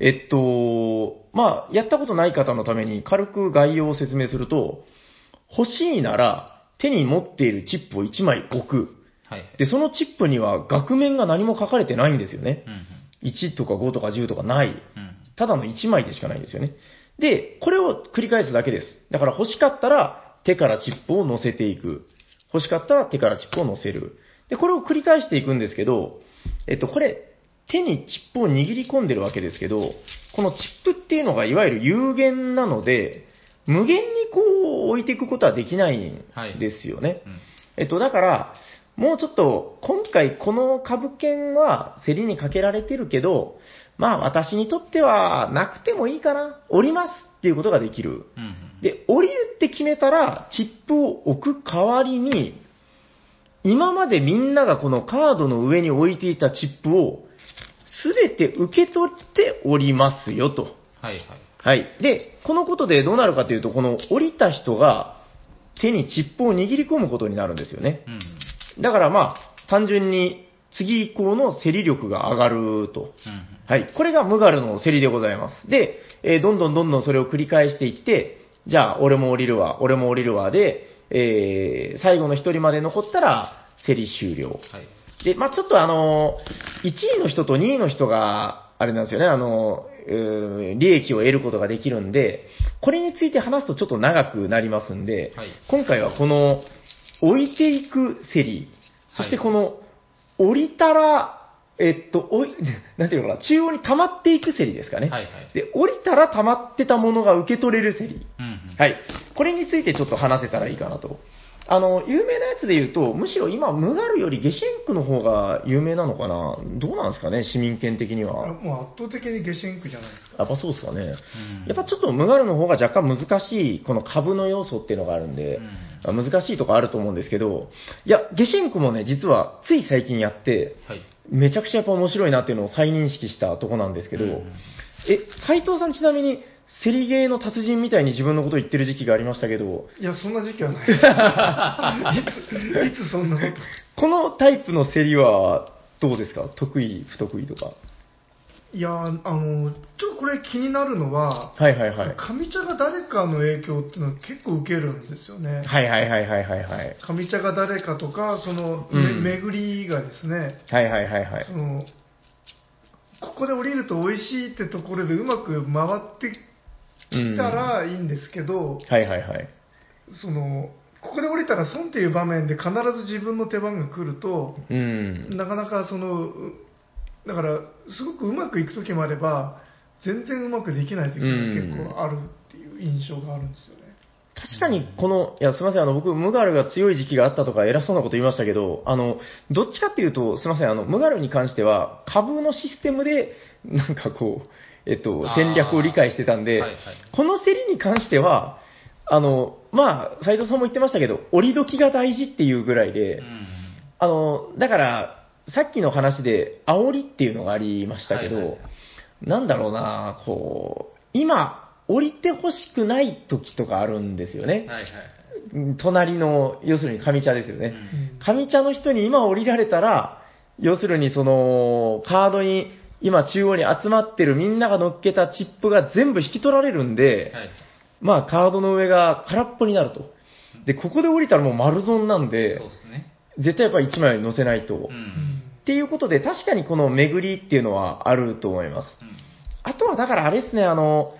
えっと、まあ、やったことない方のために軽く概要を説明すると、欲しいなら手に持っているチップを1枚置く。はい。で、そのチップには額面が何も書かれてないんですよね。うんうん1とか5とか10とかない。うんただの1枚でしかないんですよね。で、これを繰り返すだけです。だから欲しかったら手からチップを乗せていく。欲しかったら手からチップを乗せる。で、これを繰り返していくんですけど、えっと、これ、手にチップを握り込んでるわけですけど、このチップっていうのがいわゆる有限なので、無限にこう置いていくことはできないんですよね。うんえっと、だから、もうちょっと、今回この株券は競りにかけられてるけど、まあ私にとってはなくてもいいかな。降りますっていうことができる。で、降りるって決めたら、チップを置く代わりに、今までみんながこのカードの上に置いていたチップを、すべて受け取って降りますよと。はいはい。はい。で、このことでどうなるかというと、この降りた人が手にチップを握り込むことになるんですよね。うんうんだからまあ、単純に次以降の競り力が上がると。はい。これがムガルの競りでございます。で、えーどんどんどんどんそれを繰り返していって、じゃあ、俺も降りるわ、俺も降りるわで、えー最後の一人まで残ったら、競り終了。はい。で、まあちょっとあのー、1位の人と2位の人が、あれなんですよね、あの利益を得ることができるんで、これについて話すとちょっと長くなりますんで、はい今回はこの、置いていく競り、そしてこの、降りたら、えっと、おい、なんていうのかな、中央に溜まっていく競りですかね。はいはい。で、降りたら溜まってたものが受け取れる競り。うんうんはい。これについてちょっと話せたらいいかなと。あの、有名なやつで言うと、むしろ今、ムガルよりゲシェンクの方が有名なのかな？どうなんですかね、市民権的には。もう圧倒的にゲシェンクじゃないですか。やっぱそうですかね。うんやっぱちょっとムガルの方が若干難しい、この株の要素っていうのがあるんで、難しいとこあると思うんですけど、いや、ゲシェンクもね、実はつい最近やって、はい。めちゃくちゃやっぱ面白いなっていうのを再認識したとこなんですけど、うんえ、斎藤さんちなみに、セリゲーの達人みたいに自分のことを言ってる時期がありましたけど、いや、そんな時期はない です。いつ、いつそんなこと。このタイプの競りはどうですか？得意、不得意とか。いや、あの、ちょっとこれ気になるのは、はいはいはい。上茶が誰かの影響っていうのは結構受けるんですよね。はいはいはいはいはいはい。上茶が誰かとか、その、うんめ巡りがですね、はいはいはいはいそ。の、ここで降りると美味しいってところでうまく回ってきたらいいんですけど、はいはいはい。その、ここで降りたら損っていう場面で必ず自分の手番が来ると、うん。なかなかその、うだから、すごくうまくいく時もあれば、全然うまくできない時が結構あるっていう印象があるんですよね。確かにこの、いや、すみません、あの、僕、ムガルが強い時期があったとか偉そうなこと言いましたけど、あの、どっちかっていうと、すみません、あの、ムガルに関しては、株のシステムで、なんかこう、えっと戦略を理解してたんで、はいはい。この競りに関しては、あの、まあ、斉藤さんも言ってましたけど、折り時が大事っていうぐらいで、うんあの、だから、さっきの話で、煽りっていうのがありましたけど、はいはい。なんだろうな、こう、今、降りてほしくない時とかあるんですよね。はいはい。うん隣の、要するに上茶ですよね。うん。上茶の人に今降りられたら、要するにその、カードに、今中央に集まってるみんなが乗っけたチップが全部引き取られるんで、はいまあカードの上が空っぽになると。で、ここで降りたらもう丸損なんでそう、ですね。絶対やっぱり1枚乗せないと。うっん。ていうことで、確かにこの巡りっていうのはあると思います。うんあとはだからあれですね、あの、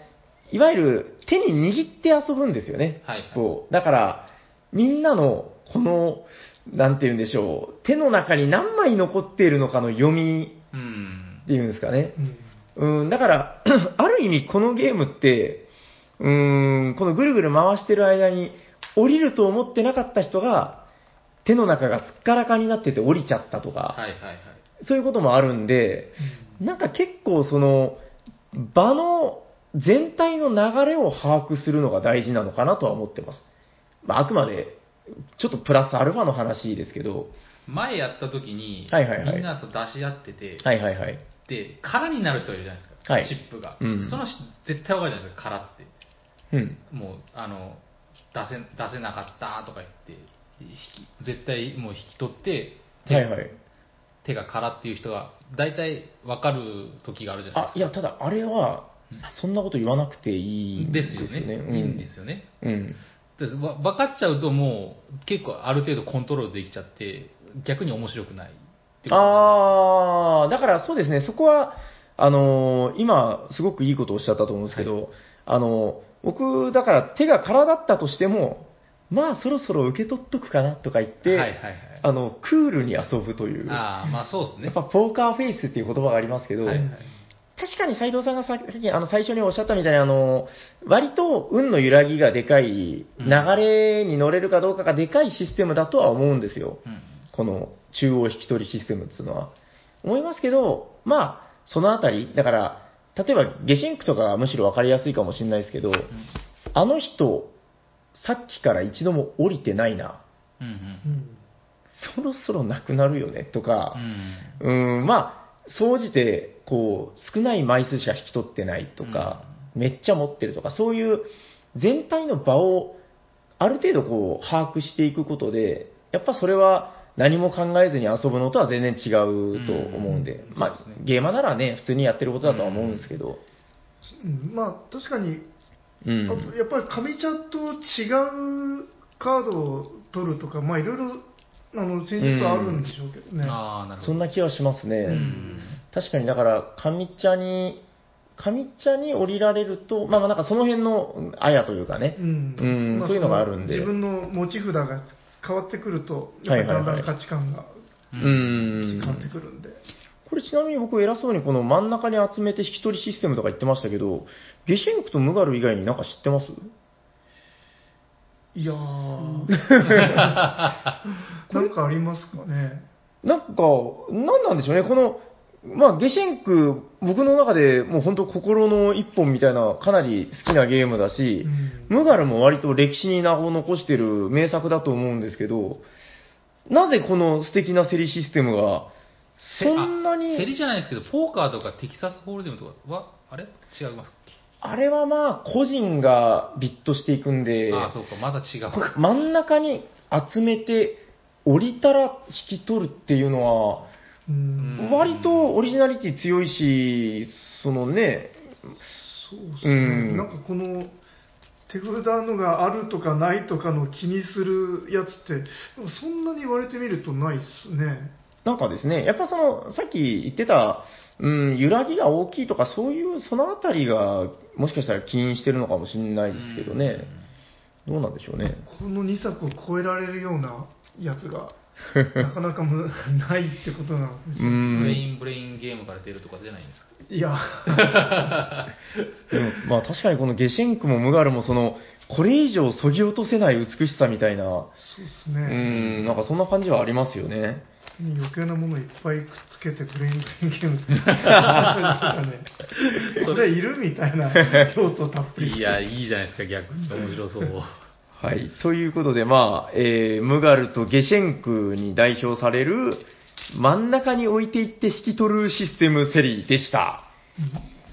いわゆる手に握って遊ぶんですよね、はいはいチップを。だから、みんなのこの、なんて言うんでしょう、手の中に何枚残っているのかの読みうんっていうんですかね。うんうん、だから、ある意味このゲームって、うーん、このぐるぐる回してる間に、降りると思ってなかった人が、手の中がすっからかになってて降りちゃったとか、はいはいはい。そういうこともあるんで、なんか結構その、場の全体の流れを把握するのが大事なのかなとは思ってます。まあ、あくまで、ちょっとプラスアルファの話ですけど、前やった時に、はいはいはいみんなそう出し合ってて、はいはいはい。で、空になる人いるじゃないですか、はいチップが。うんその人絶対わかるじゃないですか、空って。うん。もう、あの、出せ、出せなかったとか言って、引き絶対もう引き取って、手はいはい。手が空っていう人が、大体わかる時があるじゃないです、か。あいや、ただあれは、そんなこと言わなくていいんでですすよね。よね。いいんですよね。うん。でわ分かっちゃうともう結構ある程度コントロールできちゃって逆に面白くないっていうあー、だからそうですね、そこは、あのー今、すごくいいことをおっしゃったと思うんですけど、あのー僕、だから手が空だったとしても、まあそろそろ受け取っとくかなとか言って、はいはいはい。あの、クールに遊ぶという、やああまあそうですね。っぱポーカーフェイスっていう言葉がありますけど、はいはい。確かに斉藤さんがささっきあの最初におっしゃったみたいにあの、割と運の揺らぎがでかい、うん。流れに乗れるかどうかがでかいシステムだとは思うんですよ。うん。この中央引き取りシステムっていうのは。思いますけど、まあ、そのあたり、だから、例えばゲシンクとかがむしろ分かりやすいかもしれないですけど、あの人、さっきから一度も降りてないな。うんうんうんそろそろなくなるよね、とかう、んうん、まあ、総じて、こう、少ない枚数しか引き取ってないとか、めっちゃ持ってるとか、そういう全体の場をある程度こう、把握していくことで、やっぱそれは何も考えずに遊ぶのとは全然違うと思うんで、うん。まあゲーマーならね、普通にやってることだとは思うんですけど、うん。まあ確かに、うん。やっぱり上茶と違うカードを取るとか、まあいろいろあの戦術はあるんでしょうけどね。ああなるほど。そんな気はしますね。うん。確かに、だから、上茶に、上茶に降りられると、まあまあなんかその辺のあやというかね、うん。うん。まそういうのがあるんで。自分の持ち札が変わってくると、やっぱりだんだん価値観が変わってくるんで。これちなみに僕偉そうにこの真ん中に集めて引き取りシステムとか言ってましたけど、ゲシンクとムガル以外になんか知ってます？いやー、なんかありますかね。なんか、なんなんでしょうね、この、まあ、ゲシンク、僕の中でもう本当心の一本みたいな、かなり好きなゲームだし、うん。ムガルも割と歴史に名を残してる名作だと思うんですけど、なぜこの素敵な競りシステムがせそんなにあ競りじゃないですけど、ポーカーとかテキサスホールデムとかは、あれ？違いますっけ？あれはまあ、個人がビットしていくんで、ああ、そうか、まだ違う。真ん中に集めて、降りたら引き取るっていうのは、割とオリジナリティ強いし、そのね、そうですね、うんなんかこの手札のがあるとかないとかの気にするやつって、そんなに言われてみるとないっすね。なんかですね、やっぱその、さっき言ってた、うん、揺らぎが大きいとか、そういう、そのあたりが、もしかしたら起因してるのかもしれないですけどね。どうなんでしょうね。この2作を超えられるようなやつが、なかなかむないってことなのかもしうれない。ブレん。インブレインゲームから出るとかじゃないんですか？いや、でもまあ確かにこのゲシェンクもムガルもその、これ以上削ぎ落とせない美しさみたいな、そうですうね。ん、なんかそんな感じはありますよね。余計なものをいっぱいくっつけてブレインブレインゲーム作るなんかね、これいるみたいな要素たっぷり。いや、いいじゃないですか、逆に。面白そう。はい。ということで、まあ、えー、ムガルとゲシェンクに代表される、真ん中に置いていって引き取るシステムセリでした。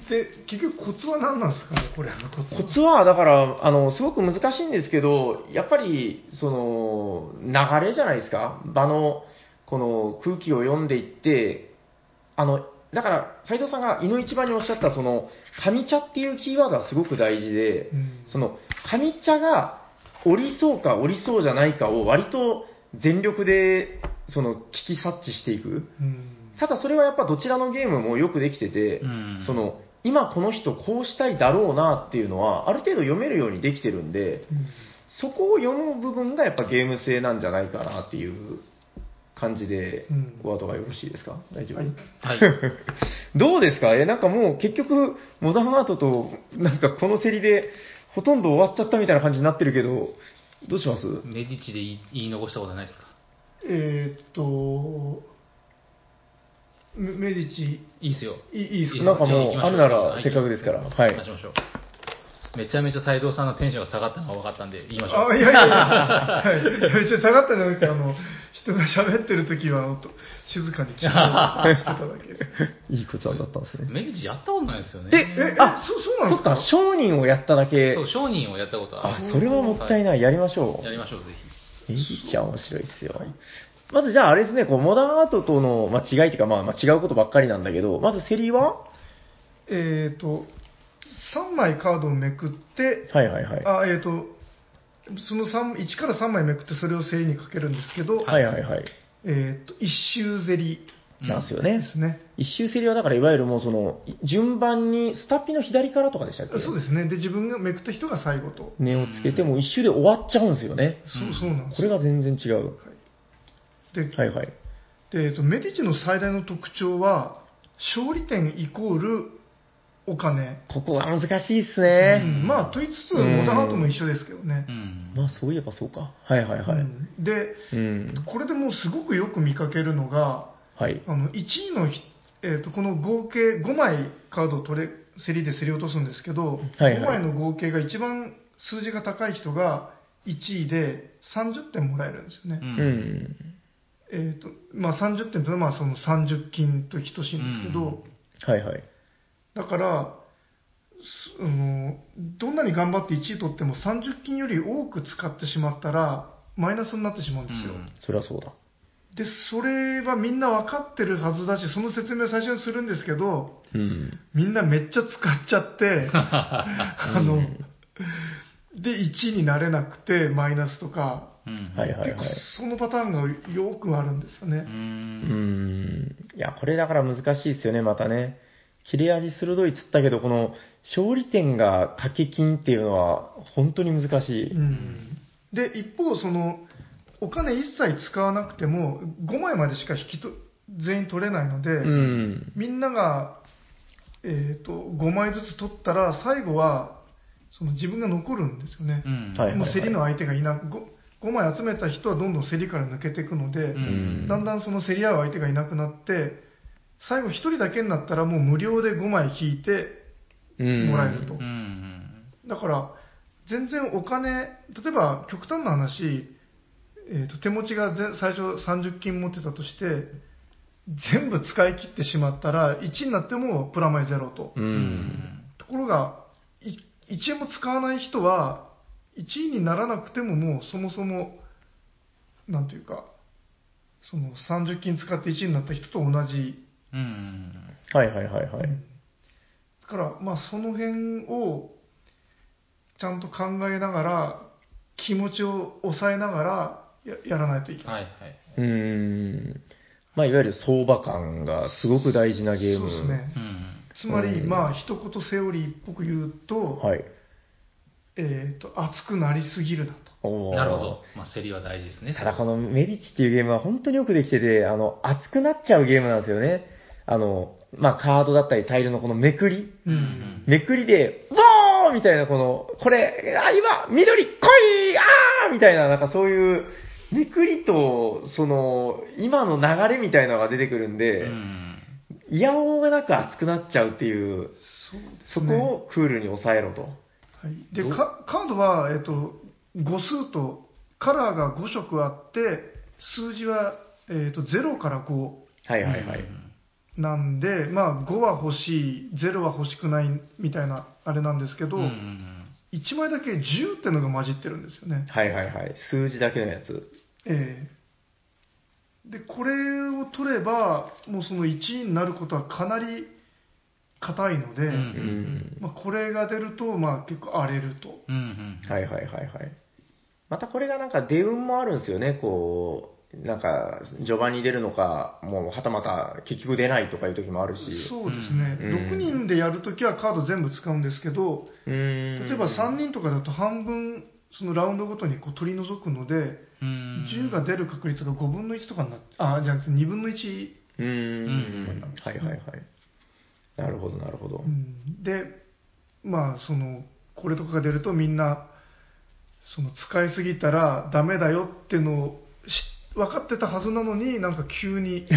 で、結局コツは何なんですかね、これのコツは。コツは、だから、あの、すごく難しいんですけど、やっぱり、その、流れじゃないですか。場の、この空気を読んでいって、あの、だから、斉藤さんが、井の一番におっしゃった、その、上茶っていうキーワードはすごく大事で、うんその、上茶が、降りそうか降りそうじゃないかを割と全力で、その、聞き察知していく。うん。ただそれはやっぱどちらのゲームもよくできてて、うん。その、今この人こうしたいだろうなっていうのは、ある程度読めるようにできてるんで、うん。そこを読む部分がやっぱゲーム性なんじゃないかなっていう感じでうん、ワードがよろしいですか？大丈夫、はい。はい。どうですか？え、なんかもう結局、モダンアートと、なんかこの競りで、ほとんど終わっちゃったみたいな感じになってるけど、どうします？メディチで言い言い残したことないですか？えーっと、メメディチ、いいっすよ。いいいいですか？なんかもうあるならはいせっかくですから。はい。行きましょう。めちゃめちゃ斉藤さんのテンションが下がったのが分かったんで、言いましょう。あ、いやいやいや、はい。別に下がったんじゃなくて、あの、人が喋ってる時は、音静かに聞こうしてただけです。いいことだったんですね。メディチやったことないですよね。でえ、え、あそ、そうなんですか？そっか、商人をやっただけ。そう、商人をやったことあある。、それはもったいない。やりましょう。やりましょう、ぜエリちゃん面白いっすよ。まずじゃああれですね、こう、モダンアートとの、まあ、違いっていうか、まあ、まあ、違うことばっかりなんだけど、まずセリは？えーっと、3枚カードをめくって、はいはいはい。あ、えーっと、その3、1から3枚めくってそれを競りにかけるんですけど、はいはいはい。えーっと、一周競りひ。なんですよねで。すね。一周セリはだからいわゆるもうその、順番に、スタッピの左からとかでしたっけ？そうですね。で、自分がめくった人が最後と。値をつけても一周で終わっちゃうんですよね。そうそうなんですこれが全然違う。で、はいはい。でえっと、メディチの最大の特徴は、勝利点イコールお金。ここは難しいっすうね。んまあ、と言いつつ、うんモダンアートも一緒ですけどねう。ん。まあそういえばそうか。はいはいはい。うんで、うん。これでもうすごくよく見かけるのが、はい。あの1位のひ、えっとこの合計5枚カードを取れ競りで競り落とすんですけど、はいはい5枚の合計が一番数字が高い人が1位で30点もらえるんですよね。う。うんん。えっとまあ、30点というのはまあその30金と等しいんですけど、はいはい。だから、すあのどんなに頑張って1位取っても30金より多く使ってしまったらマイナスになってしまうんですよ。うんそりゃそうだ。で、それはみんな分かってるはずだし、その説明を最初にするんですけど、うん。みんなめっちゃ使っちゃって、あの、で、1位になれなくて、マイナスとか、うん。はいはいはい結構。そのパターンがよくあるんですよう。ね。うんん。いや、これだから難しいですよね、またね。切れ味鋭いっつったけど、この勝利点が掛け金っていうのは本当に難しい。うんで、一方、その、お金一切使わなくても、5枚までしか引きと全員取れないので、うん。みんなが、えっ、と、5枚ずつ取ったら、最後は、その自分が残るんですよね。もう競りの相手がいなく、5, 5枚集めた人はどんどん競りから抜けていくので、うんだんだんその競り合う相手がいなくなって、最後1人だけになったらもう無料で5枚引いてうん。もらえると。うん。だから、全然お金、例えば極端な話、えーと手持ちがぜ最初30金持ってたとして、全部使い切ってしまったら、1になってもプラマイゼロと。う。うんところが、い1円も使わない人は、1位にならなくてももうそもそも、なんていうか、その30金使って1位になった人と同じ。うん。はいはいはいはい。だから、まあその辺を、ちゃんと考えながら、気持ちを抑えながらややらないといけない。はいはい。うーん。まあ、いわゆる相場感がすごく大事なゲーム。そうですね。うん。つまり、うんまあ一言セオリーっぽく言うと、はい。えっ、と、熱くなりすぎるなと。なるほど。まあ、競りは大事ですね。ただこのメリッチっていうゲームは本当によくできてて、あの、熱くなっちゃうゲームなんですよね。あの、まあ、カードだったりタイルのこのめくり。うんうん。めくりで、わーみたいなこの、これ、あ、今、緑、来いあーみたいな、なんかそういう、めくりと、その、今の流れみたいなのが出てくるんで、うん。いやおうがなく熱くなっちゃうっていう、そうでそこ。をクールに抑えろと。はい、でカードは、えっと、5数とカラーが5色あって数字は、えっと0から5はいはいはい。なんで、まあ、5は欲しい0は欲しくないみたいなあれなんですけど、うんうん1枚だけ10っていうのが混じってるんですよね。はいはいはい。数字だけのやつ。ええでこれを取ればもうその1位になることはかなり硬いので、うんうん。まあ、これが出ると、まあ、結構荒れると。うんうん。はいはいはいはい。またこれがなんか出運もあるんですよね、こう、なんか、序盤に出るのか、もうはたまた結局出ないとかいう時もあるし。そうですね、うん6人でやるときはカード全部使うんですけど。例えば3人とかだと半分、そのラウンドごとにこう取り除くので、うん。10が出る確率が5分の1とかになって、あ、じゃなくて2分の1、うーん。うんはいはいはい。なるほどなるほど。うんで、まあ、その、これとかが出るとみんな、その使いすぎたらダメだよっていうのをし分かってたはずなのになんか急に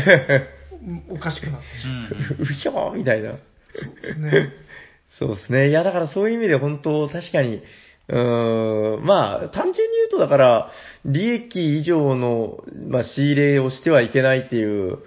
おかしくなってしまうんうひょーみたいな。う。そうですね。そうですね。いや、だからそういう意味で本当、確かに、うーん、まあ、単純に言うと、だから、利益以上の、まあ、仕入れをしてはいけないっていう、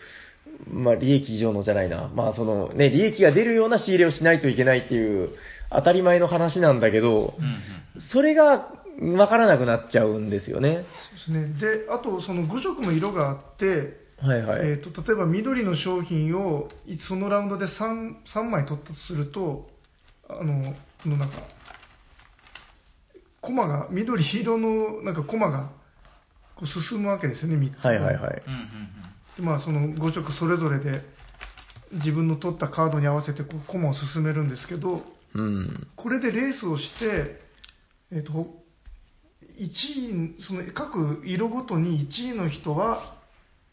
まあ、利益以上のじゃないな。まあ、その、ね、利益が出るような仕入れをしないといけないっていう、当たり前の話なんだけどう、んそれが、わからなくなっちゃうんですよね。そうですね。で、あとその5色も色があって、はいはい。えー、と例えば緑の商品をいそのラウンドで 3, 3枚取ったとするとあのこのなんかコマが緑色のなんかコマがこう進むわけですよね3つはいはいはい。うんうんでまあ、その5色それぞれで自分の取ったカードに合わせてこうコマを進めるんですけどうん。これでレースをして、えー、と1位その各色ごとに1位の人は、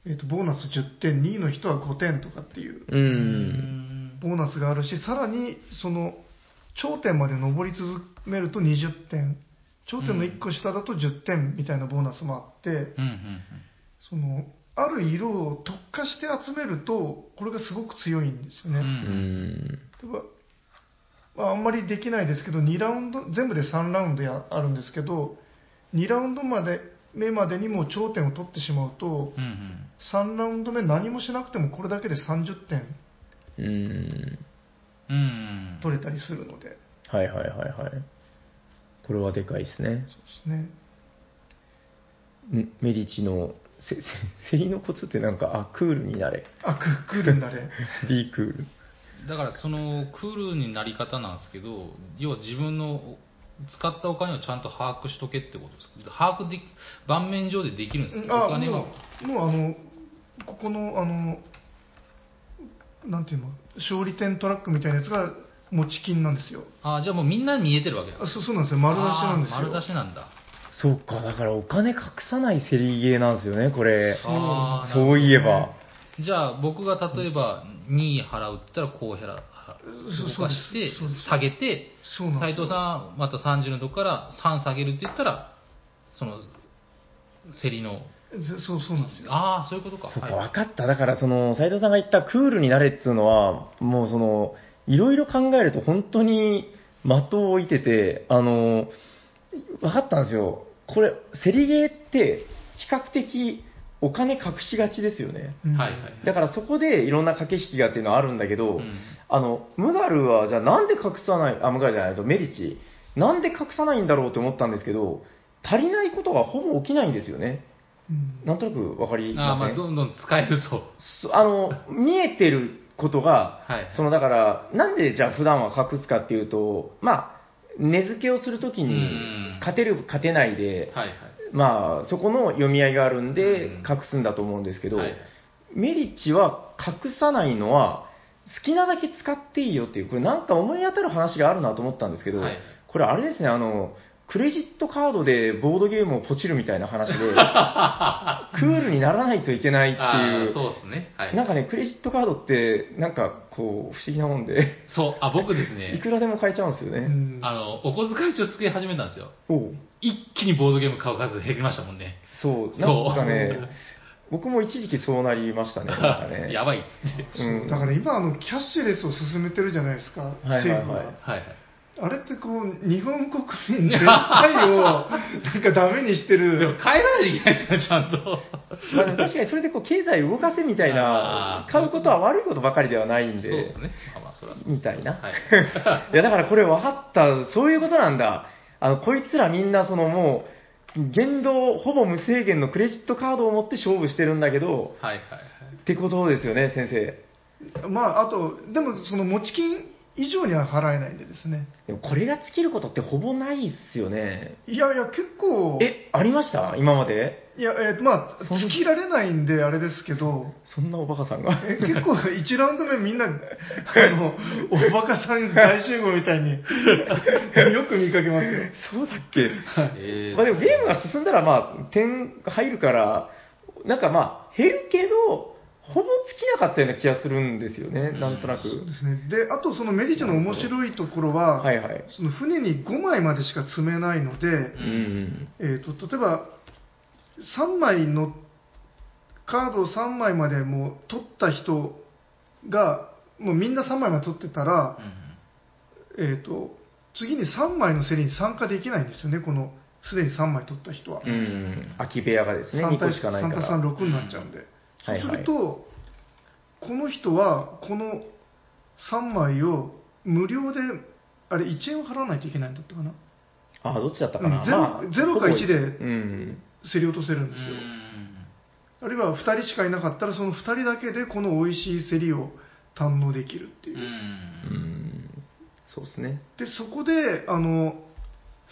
えー、とボーナス10点2位の人は5点とかっていうう。ボーナスがあるしさらにその頂点まで上り続めると20点頂点の1個下だと10点みたいなボーナスもあって、うんうんそのある色を特化して集めるとこれがすごく強いんですよね。うまあ、あんまりできないですけど2ラウンド全部で3ラウンドやあるんですけど2ラウンドまで目までにもう頂点を取ってしまうとうんうん。3ラウンド目何もしなくてもこれだけで30点うん。うん。取れたりするのではいはいはいはい。これはでかいですね。そうですねんメディチのせ、せ、競りのコツってなんか、あ、クールになれ。あククールになれ B クール。だからそのクールになり方なんですけど、要は自分の使ったお金をちゃんと把握しとけってことですか？把握でき、盤面上でできるんですか？あお金はも。うもうあのここのあのなんていうの？勝利点トラックみたいなやつが持ち金なんですよ。あじゃあもうみんな見えてるわけだ。あそうそうなんですよ。丸出しなんですよ。丸出しなんだ。そうか、だからお金隠さない競りゲーなんですよね、これ。あーそういえば。じゃあ僕が例えば2位払うって言ったらこう減ら動かして下げてそうなんですよ。斉藤さんまた30のとこから3下げるって言ったらその競りの。ぜそうそうなんですよ。ああそういうことか。そうか、はい。分かった。だから、その、斉藤さんが言ったクールになれっつうのは、もうその、いろいろ考えると本当に的を置いてて、あの、分かったんですよ。これ、競りゲーって、比較的、お金隠しがちですよね。うんはいはい。だからそこでいろんな駆け引きがっていうのはあるんだけど、うんあの、ムガルはじゃあなんで隠さない、あ、ムガルじゃないとメリチ、なんで隠さないんだろうと思ったんですけど、足りないことがほぼ起きないんですよね。うんなんとなくわかりあーまあ、ませんどんどん使えると。そあの、見えてることが、はいそのだから、なんでじゃあ普段は隠すかっていうと、まあ、値付けをするときにうん、勝てる、勝てないで、はいはい。まあ、そこの読み合いがあるんでうん、隠すんだと思うんですけど、はい。はいメリッチは隠さないのは、好きなだけ使っていいよっていう、これなんか思い当たる話があるなと思ったんですけど、はい。これあれですね、あの、クレジットカードでボードゲームをポチるみたいな話で、クールにならないといけないってあいう、ーそうですね。はい。なんかね、クレジットカードって、なんかこう、不思議なもんで、そう、あ、僕ですいね、くらでも買えちゃうんですようね。んあの、お小遣い帳作り始めたんですよ。一気にボードゲーム買う数減りましたもんね。そう、そうなんかね、僕も一時期そうなりましたね、なんかね。やばいっつって。うんだから今あのキャッシュレスを進めてるじゃないですか、はいはい政府は。はいはい。あれってこう、日本国民全体をなんかダメにしてでもる。変えらないといけないですよ、ちゃんと。まあ、でも確かにそれでこう経済を動かせみたいあな、ー買うことは悪いことばかりではないんで、そうですね。まあまあ、それはそう。みたいな。はい。いや、だからこれ分かった、そういうことなんだ。あの、こいつらみんなそのもう、限度、ほぼ無制限のクレジットカードを持って勝負してるんだけど、はいはいはい。ってことですよね、先生。まあ、あと、でもその持ち金以上には払えないんでですね。でもこれが尽きることってほぼないっすよね。いやいや、結構、え、ありました？今まで？いや、えーまあ、尽きられないんであれですけど、そんなおバカさんが？え結構1ラウンド目みんな、あの、おバカさん大集合みたいに、よく見かけますよ。そうだっけ？えーまあでもゲームが進んだらまあ点入るから、なんかまあ減るけど、ほぼ尽きなかったような気がするんですよね、なんとなく。そうですね。で、あとそのメディチの面白いところは、はいはい。その船に5枚までしか積めないので、うん。えー、と例えば3枚のカードを3枚までもう取った人がもうみんな3枚まで取ってたら、うんえー、と次に3枚の競りに参加できないんですよねこのすでに3枚取った人は、うん。空き部屋がですね、3 2個対しかないか3対ら。3 6になっちゃうんで、はいはいそうするとこの人はこの3枚を無料であれ1円を払わないといけないんだったかな？あ、どっちだったかな？うんゼロまあゼロかほぼ1でうん。競り落とせるんですよ、あるいは2人しかいなかったらその2人だけでこの美味しい競りを堪能できるっていうう、ん。うん。そうですね。でそこであの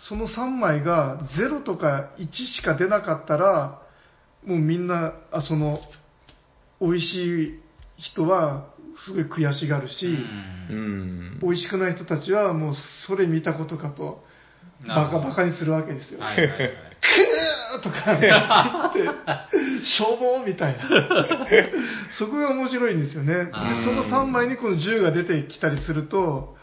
その3枚が0とか1しか出なかったらもうみんなあその美味しい人はすごい悔しがるし、うん。美味しくない人たちはもうそれ見たことかとバカバカにするわけですよ、はいはいはい。クーとか言って、しょぼーみたいな。そこが面白いんですよね。で、その3枚にこの銃が出てきたりすると、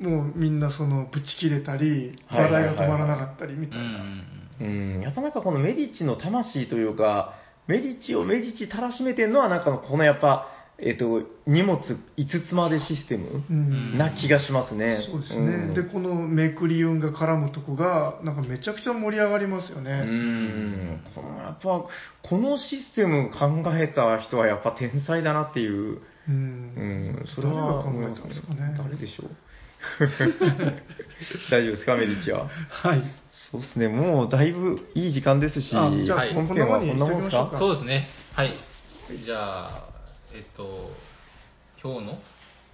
もうみんなそのブチ切れたり、はいはいはいはい笑いが止まらなかったりみたいな。やっぱなんかこのメディッチの魂というか、メディッチをメディッチたらしめてるのは、なんかこのやっぱ、えっ、と、荷物5つまでシステムうんな気がしますね。そうですね、で、このめくり運が絡むとこが、なんかめちゃくちゃ盛り上がりますようね。ん、このやっぱ、このシステム考えた人はやっぱ天才だなっていう、うんうん、それは誰が考えたんですかね。誰でしょう 大丈夫ですか、メディッチは？はい。そうですね、もうだいぶいい時間ですし、あじゃあはい本編はこんなもんですか？そうですね。はい。じゃあ、えっと、今日の？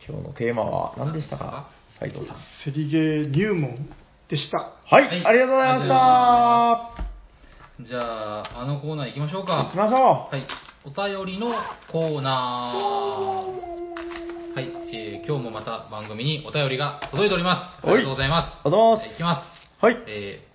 今日のテーマは何でしたか、斉藤さん。セリゲー入門でした。はい、はいありがとうございました。じゃあ、あのコーナー行きましょう行かき。ましょはい。お便りのコーナー。はい。えー今日もまた番組にお便りが届いております。ありがとうございます。う。おどうもいきます。はい。えー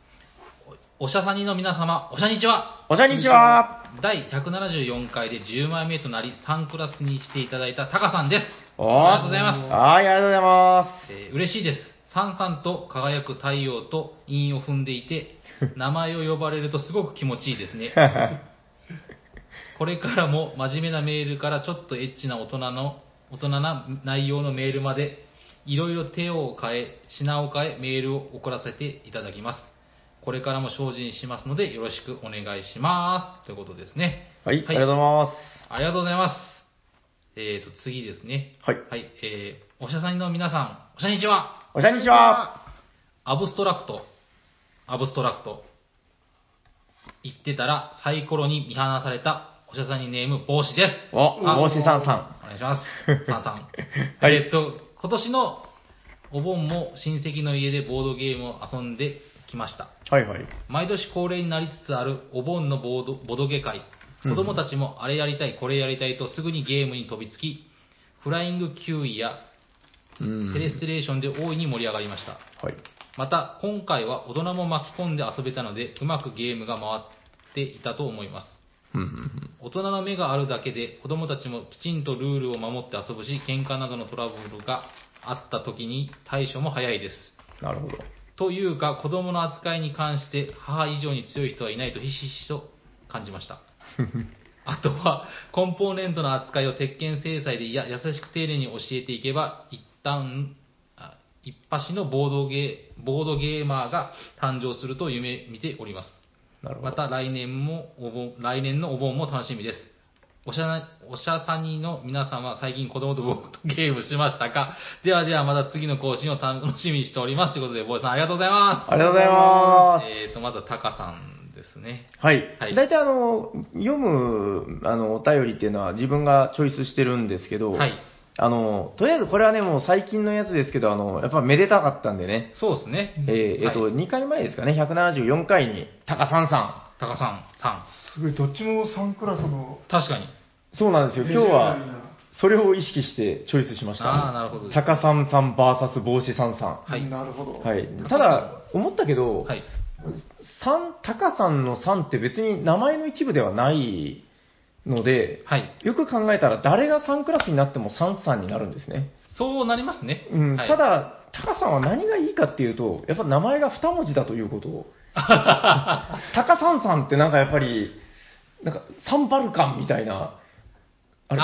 おおしゃさにの皆様、おしゃにちは。おじゃにちは。第174回で10枚目となり3クラスにしていただいたタカさんです。ありがとうございます。はい、ありがとうございまえー嬉しいです。さんさんと輝く太陽と韻を踏んでいて、名前を呼ばれるとすごく気持ちいいですね。す。これからも真面目なメールからちょっとエッチな大人の、大人な内容のメールまで、いろいろ手を変え、品を変え、メールを送らせていただきます。これからも精進しますので、よろしくお願いします。ということですね。はい、ありがとうございます。ありがとうございます。えーと、次ですね。はい。はい、えー、おしゃさんの皆さん、おしゃにちは。おしゃにちは。アブストラクト、アブストラクト。言ってたら、サイコロに見放された、おしゃさんにネーム帽子です。お、あ帽子さんさお願いします。さんさん。はいえーっと、今年のお盆も親戚の家でボードゲームを遊んできました。ん。はいはい。毎年恒例になりつつあるお盆のボードボドゲ会。うん子供たちもあれやりたい、これやりたいとすぐにゲームに飛びつき、フライングキュウイやうん。テレステレーションで大いに盛り上がりました。はい。また、今回は大人も巻き込んで遊べたので、うまくゲームが回っていたと思います。大人の目があるだけで子供たちもきちんとルールを守って遊ぶし、喧嘩などのトラブルがあった時に対処も早いです。なるほど。というか、子供の扱いに関して母以上に強い人はいないとひしひしと感じました。あとは、コンポーネントの扱いを鉄拳制裁でいや優しく丁寧に教えていけば、一旦、あ一発のボードゲー、ボードゲーマーが誕生すると夢見ております。なるほど。また来年もお盆、来年のお盆も楽しみです。おしゃな、おしゃさにの皆さんは最近子供とボードゲームしましたか？ではではまた次の更新を楽しみにしております。ということで、ボーイさんありがとうございます。ありがとうございます。えーと、まずはタカさんですね。はいはい。大体あの、読む、あの、お便りっていうのは自分がチョイスしてるんですけど、はい。あの、とりあえずこれはね、もう最近のやつですけど、あの、やっぱめでたかったんでね、そうですね。えーえっと、はい2回前ですかね、174回に、タカさんさタカさん、さん。すごい、どっちも3クラスの。確かに。ん。そうなんですよ、今日はそれを意識してチョイスしました。ああ、なるほど。タカさんさん VS 帽子さんさはいなるほど。ん。はい。ただ、思ったけど、はい。さん、タカさんのさんって別に名前の一部ではないので、はい。よく考えたら誰が3クラスになっても3さんになるんですね。そうなりますね。うん、はいた、だ、タカさんは何がいいかっていうと、やっぱ名前が2文字だということを。タカさんさんってなんかやっぱり、なんかサンバルカンみたいな、あれ、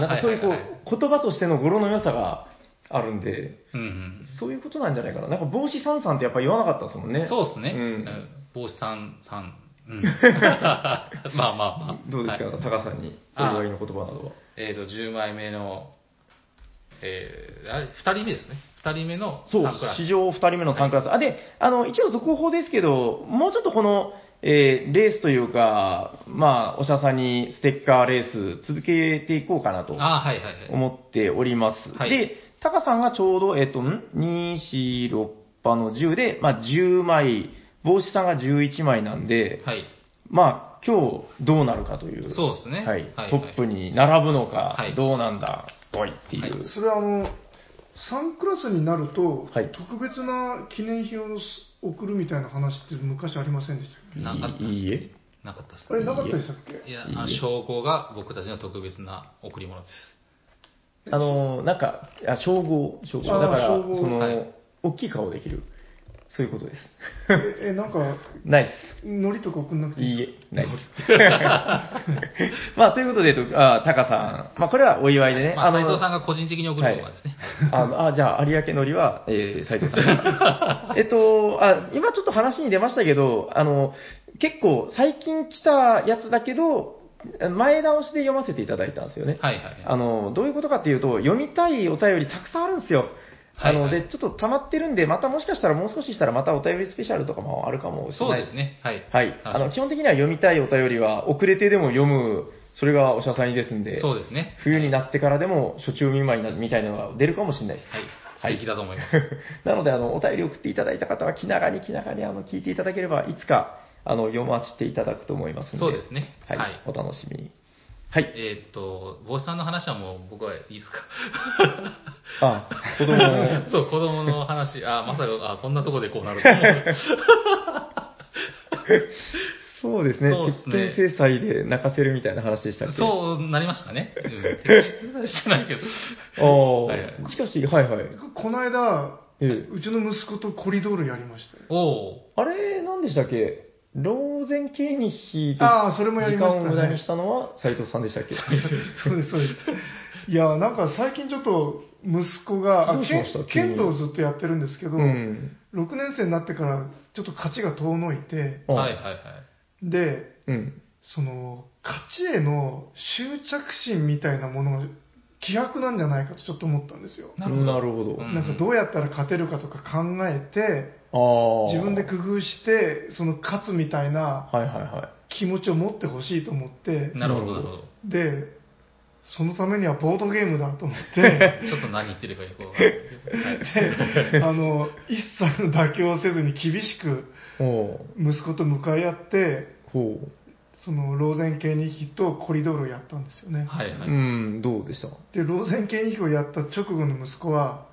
なんかそういうこう、はいはいは言葉としての語呂の良さがあるんで、うんうん。そういうことなんじゃないかな。なんか帽子さんさんってやっぱ言わなかったですもんね。そうですね。ううんん。帽子さん、さん。うん。まあまあまあ。どうですか、はいタカさんにお祝いの言葉などは。えーと、10枚目の、えー、あれ、2人目ですね。2人目のそう3クラ、ス。史上2人目の3クラス。あ、で、あの、一応続報ですけど、もうちょっとこの、えーレースというか、まあ、おしゃさんにステッカーレース続けていこうかなとあーはいはいはい。思っております。はいで、タカさんがちょうど、えっ、と、ん ?2、4、6波の10で、まあ、10枚、帽子さんが11枚なんで、はい。まあ、今日どうなるかという。そうですね。はい。はいトップに並ぶのか、はいどうなんだ、おいっていう。はいそれはあの、3クラスになると、はい特別な記念品を送るみたいな話って昔ありませんでしたっけ？なかったいいいえ。なかったですあれなかったでしたっけ？いや、あの証拠が僕たちの特別な贈り物です。あの、なんか、あ称号、称号。だから、称号その、はい大きい顔できる。そういうことです。え、えなんか、ないっ海苔とか送んなくす。ていい？いいえ、ないです。まあ、ということで、えっとあタカさん。まあ、これはお祝いでね。まあ、の斉藤さんが個人的に贈るものがですね。あのあ、じゃあ、有明のりは、えー、斉藤さんが。えっとあ、今ちょっと話に出ましたけど、あの、結構最近来たやつだけど、前倒しで読ませていただいたんですよね。はいはいはい。あの、どういうことかっていうと、読みたいお便りたくさんあるんですよ。あの、はいはいで、ちょっと溜まってるんで、またもしかしたらもう少ししたらまたお便りスペシャルとかもあるかもしれないそうです。ね。はい。はい。あの、基本的には読みたいお便りは遅れてでも読む、それがおしゃさんにですんで、そうですね。冬になってからでも初中見舞いなみたいなのが出るかもしれないです。はい。素はい敵だと思います。なので、あの、お便り送っていただいた方は気長に気長にあの聞いていただければ、いつか、あの、読ませていただくと思いますので。そうですねはい。はいお楽しみに。はい。えーっと、帽子さんの話はもう僕はいいですか？あ、子供を そう、子供の話、あ、まさか、あ、こんなとこでこうなると思う。そうですね。そうですね制裁で泣かせるみたいな話でしたっけ？う。そうなりましたね。うん。鉄拳じゃないけど。ああ、はいはいしかし、はいはい。この間、ええうちの息子とコリドールやりましたおあれ、何でしたっけ？ローゼン系に引いて、ああそれもやりました間を無駄にしたのは斉藤さんでしたっけ？そうです、そうです。いや、なんか最近ちょっと息子が、あどうしました？けん急に剣道をずっとやってるんですけど、うん。6年生になってからちょっと勝ちが遠のいて、あはいはいはい。で、うん。その、勝ちへの執着心みたいなものが希薄なんじゃないかとちょっど思ったんですよ。なるほどなるほど。うんなんかどうやったら勝てるかとか考えて。自分で工夫して、その勝つみたいなはいはいは気持ちを持ってほしいと思って、なるほど、なるほど。で、そのためにはボードゲームだと思って、ちょっと何言ってるかよくわかんないけど。はいあの、一切の妥協をせずに厳しく息子と向かい合って、ほう。そのローゼン系2匹とコリドールをやったんですよね。はいはい。うん、どうでした？で、ローゼン系2匹をやった直後の息子は、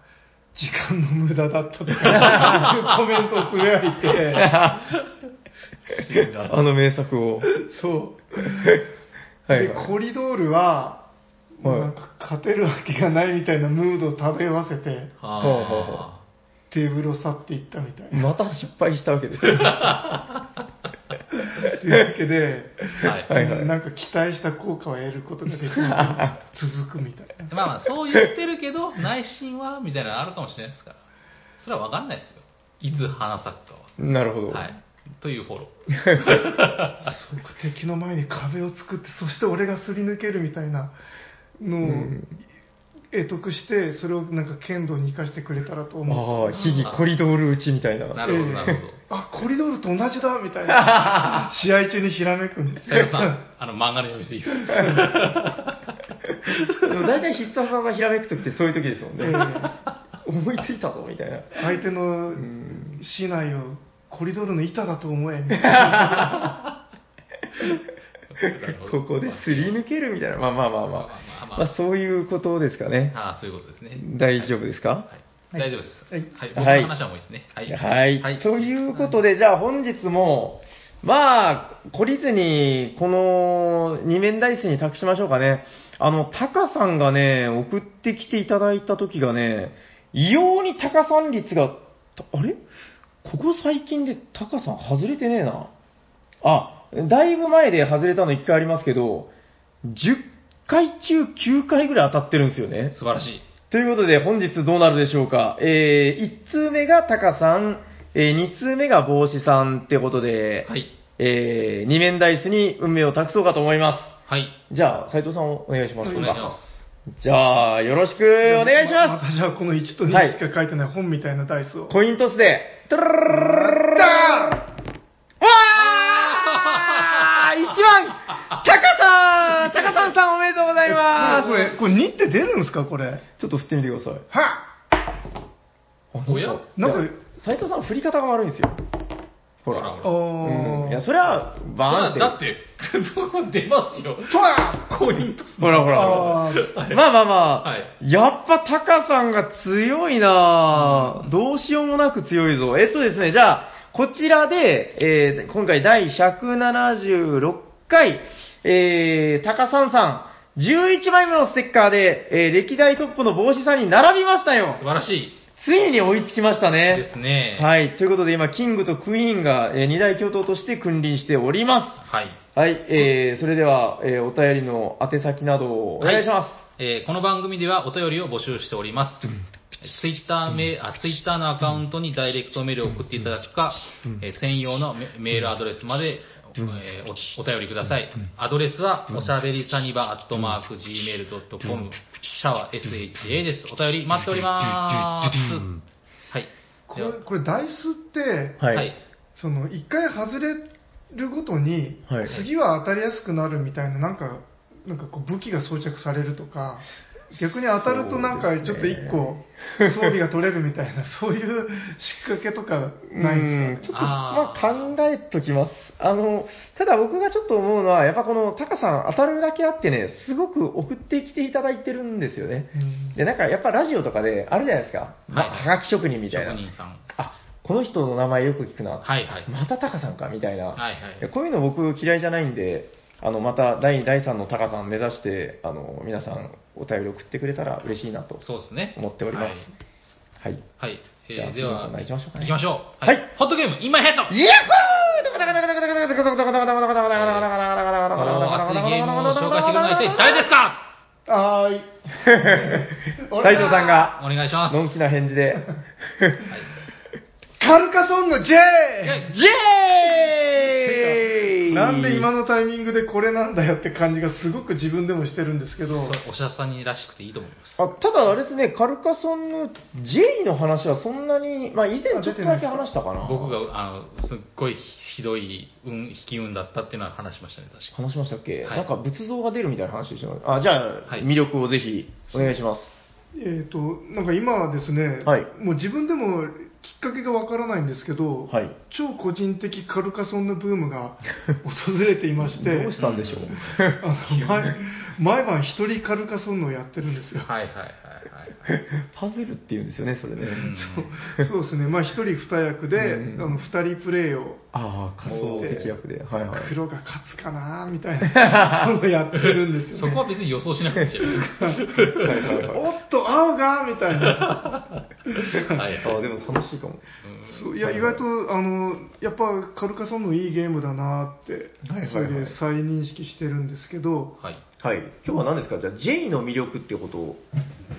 時間の無駄だったとか、コメントをつぶやいて、あの名作を。そう。で、はいはい。コリドールは、はいなんか勝てるわけがないみたいなムードを漂わせて、テーブルを去っていったみたいな。また失敗したわけですね。というわけで、はい。はいはいなんか期待した効果を得ることができなく続くみたいな。まあまあ、そう言ってるけど、内心は、みたいなのあるかもしれないですから。それは分かんないですよ。いつ花咲くかなるほど。は。はい。というフォロー。そうか、敵の前に壁を作って、そして俺がすり抜けるみたいなのをん得得して、それをなんか剣道に生かしてくれたらと思う。ああ、秘技コリドール打ちみたいな。なるほど、ええなるほど。あ、コリドールと同じだみたいな。試合中にひらめくんですよ。さん、あの、漫画の読みすぎです。でも大体必殺技ひらめくときってそういう時ですもんね。え思いついたぞ、みたいな。え相手のうん市内をコリドールの板だと思え、みたいな。ここですり抜けるみたいな。まあまあまあまあ。まあまあまあまあそういうことですかね。ああ、そういうことですね。大丈夫ですか？はい、大丈夫です。はいはい。僕の話はもういいですね。はい。はい。ということで、じゃあ本日も、まあ、懲りずに、この二面ダイスに託しましょうかね。あの、タカさんがね、送ってきていただいた時がね、異様にタカさん率が、たあれ？ここ最近でタカさん外れてねえな。あ、だいぶ前で外れたの1回ありますけど、10回中9回ぐらい当たってるんですよね。素晴らしい。ということで、本日どうなるでしょうか。えー、1通目がタカさん、えー、2通目が帽子さんってことで、はい。えー、二面ダイスに運命を託そうかと思いまはい。す。じゃあ、斉藤さんお願いします。お願いします。じゃあ、よろしくお願いします。たじゃあこの1と2はいしか書いてない本みたいなダイスを。コイントスで、トゥルルルルルルルルわー !1 番タカさんタカさんさんおめでとうございます これ、これ2って出るんですかこれ？ちょっと振ってみてください。はあおや？なんかいや斉藤さん振り方が悪いんですよ。ほら。ほらうん。いや、ー。それは、バーンって。だって、出ますよ。とわコイントス。ほらほらあほら。まあまあまあ、はいやっぱタカさんが強いなぁどうしようもなく強いぞ。えっとですね、じゃあ、こちらで、えー今回第176回、えー、タカさんさん、11枚目のステッカーで、えー歴代トップの帽子さんに並びましたよ素。晴らしい。ついに追いつきましたね。ですね。い。はい。ということで今、キングとクイーンが、えー二大巨頭として君臨しております。はい。はい。えー、それでは、えーお便りの宛先などをお願いします。えーこの番組ではお便りを募集しております。ツイッターメあツイッターのアカウントにダイレクトメールを送っていただくか、えー専用のメメールアドレスまで、えーおお便りください。アドレスは、おしゃべりサニバアットマーク Gmail.com、シャワー SHA です。お便り待っております。はい。これ、これダイスって、はい。はい。その、一回外れるごとに、はい次は当たりやすくなるみたいな、なん。か、なん。かこう武器が装着されるとか、逆に当たるとなんかちょっと一個装備が取れるみたいな、そういう仕掛けとかないんですか？うんちょっと、まああ、考えときます。あの、ただ僕がちょっと思うのは、やっぱこのタカさん当たるだけあってね、すごく送ってきていただいてるんですよね。うんで、なんかやっぱラジオとかであるじゃないですか。まあ、はいはがき職人みたいな。職人さん。あ、この人の名前よく聞くな。はいはい。またタカさんかみたいな。はいはいやこういうの僕嫌いじゃないんで、あの、また第2、第3のタカさん目指して、あの、皆さんお便り送ってくれたら嬉しいなとそうですね。思っております。はい。はい。はい。えじゃあーでは、行きましょうかね行きましょう。はいホットゲーム、今ヘッドイヤッホー熱いゲームを紹介してくれるのは一体誰ですかはーい。斉藤さんが、お願いします。のんきな返事で、カルカソンヌ J! ジェーイなんで今のタイミングでこれなんだよって感じがすごく自分でもしてるんですけど、おしゃさんにらしくていいと思います。あただあれですね、カルカソンの J の話はそんなに、まあ以前ちょっとだけ話したかな。僕が、あの、すっごいひどい運、引き運だったっていうのは話しましたね、確か。話しましたっけ、はい。なんか仏像が出るみたいな話でしょあ、じゃあ、はい。魅力をぜひお願いします。えっ、と、なんか今はですね、はい。もう自分でもきっかけがわからないんですけど、はい。超個人的カルカソンヌブームが訪れていまして、どうしたんでしょう、あの毎毎晩一人カルカソンヌをやってるんですよ。はいはいはいはい。パズルっていうんですよね、それね。うんそうですね、まあ一人二役で、二人プレイをああ、仮想的役で。はいはい。黒が勝つかなみたいな、そういうのやってるんですよ、ね。そこは別に予想しなくていいじゃないですか。はいはいはい。おっと、青がみたいな。はいああ、でも楽しいかも。そういや、意外と、あの、やっぱカルカソンヌいいゲームだなって、はいはいはいそれで再認識してるんですけど、はい。はい。今日は何ですか？じゃあ J の魅力ってことを、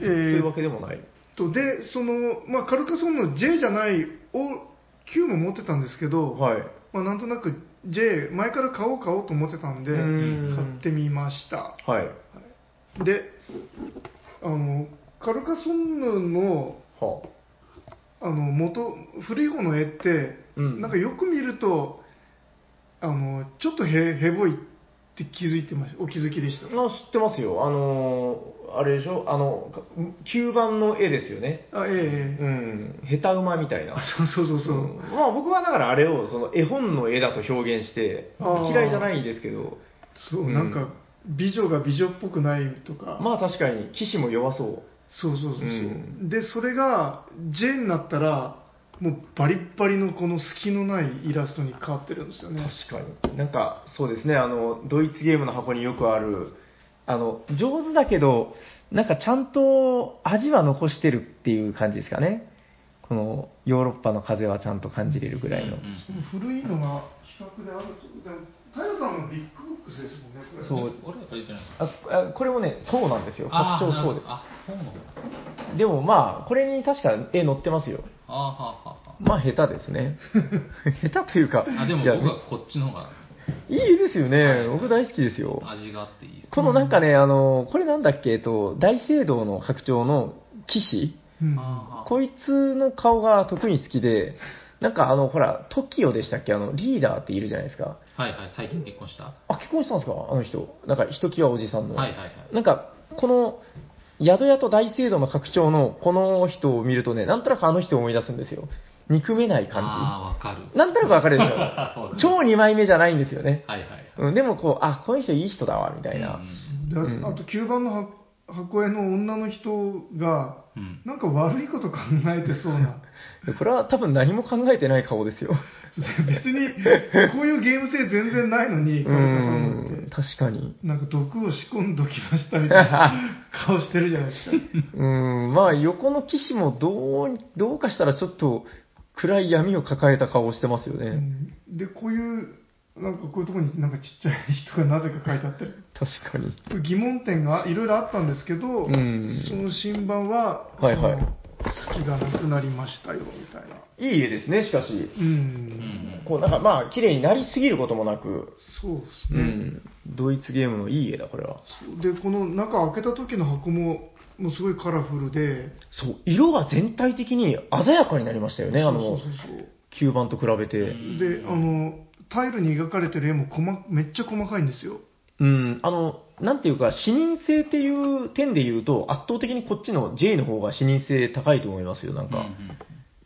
えそういうわーけでもない。っと、で、その、まあ、カルカソンヌ J じゃない、O、Q も持ってたんですけど、はい。まあ、なんとなく J、前から買おう買おうと思ってたんで、う買んってみました。はい。で、あの、カルカソンヌの、はあの、元、古い方の絵って、うんなんかよく見ると、あの、ちょっとへ、へぼいって気づいてました。お気づきでした。あ、知ってますよ。あのー、あれでしょ？あの、か吸盤の絵ですよね。あ、ええうん。下手馬みたいな。そうそうそうそう。んまあ僕はだからあれをその絵本の絵だと表現して嫌いじゃないですけどそう、うんなんか、美女が美女っぽくないとか。まあ確かに騎士も弱そうそうそうそうそう、うん。で、それが J になったら、もうバリッバリのこの隙のないイラストに変わってるんですよね。確かに。なんかそうですね。あのドイツゲームの箱によくあるあの上手だけどなんかちゃんと味は残してるっていう感じですかねこのヨーロッパの風はちゃんと感じれるぐらいの、うん古いのが比較であると。でも、平さんのビッグボックスですもんね、これ。そうあれあれじゃないですか？ああこれもね塔なんですよあ拡張塔ですでもまあこれに確か絵載ってますよあーはあはあはまあ下手ですね 下手というかあ。あ、でもいや僕はこっちの方がいいですよね、はい僕大好きですよ。味があっていいです。このなんかね、あの、これなんだっけ、えっと、大聖堂の拡張の騎士うんあーこいつの顔が特に好きで、なんかあの、ほら、TOKIO でしたっけ？あの、リーダーっているじゃないですか。はいはい、最近結婚した。あ、結婚したんですか？あの人。なんか、ひときわおじさんの。はいはいはい。なんか、この、宿屋と大聖堂の拡張のこの人を見るとね、なんとなくあの人を思い出すんですよ。憎めない感ああ、わかる。じ。なんとなくわかるでしわかょ る。超2枚目じゃないんですよね。はいはい。うん、でもこう、あ、この人いい人だわ、みたいな。でうんあと9番のは箱絵の女の人が、うん。なんか悪いこと考えてそうな。これは多分何も考えてない顔ですよ。別に、こういうゲーム性全然ないのに、うカルカさんなんん、て。確かに。なんか毒を仕込んどきましたみたいな 顔してるじゃないですか。うん、まあ横の騎士もどう、どうかしたらちょっと暗い闇を抱えた顔をしてますよね。うんで、こういう、なんかこういうところになんかちっちゃい人がなぜか書いてあったり、確かに。疑問点がいろいろあったんですけど、んその新版は、はいはい好きがなくなりましたよ、みたいな。いい絵ですね、しかし。うん。うん。こうなんかまあ綺麗になりすぎることもなく、そうですね。うん、ドイツゲームのいい絵だ、これは。で、この中開けた時の箱も、もうすごいカラフルで、そう、色が全体的に鮮やかになりましたよね、あのそう、そうそう吸盤と比べて。うんで、あの、タイルに描かれてる絵も細めっちゃ細かいんですよ。うん、あの、なんていうか、視認性っていう点で言うと、圧倒的にこっちの J の方が視認性高いと思いますよ、なんか。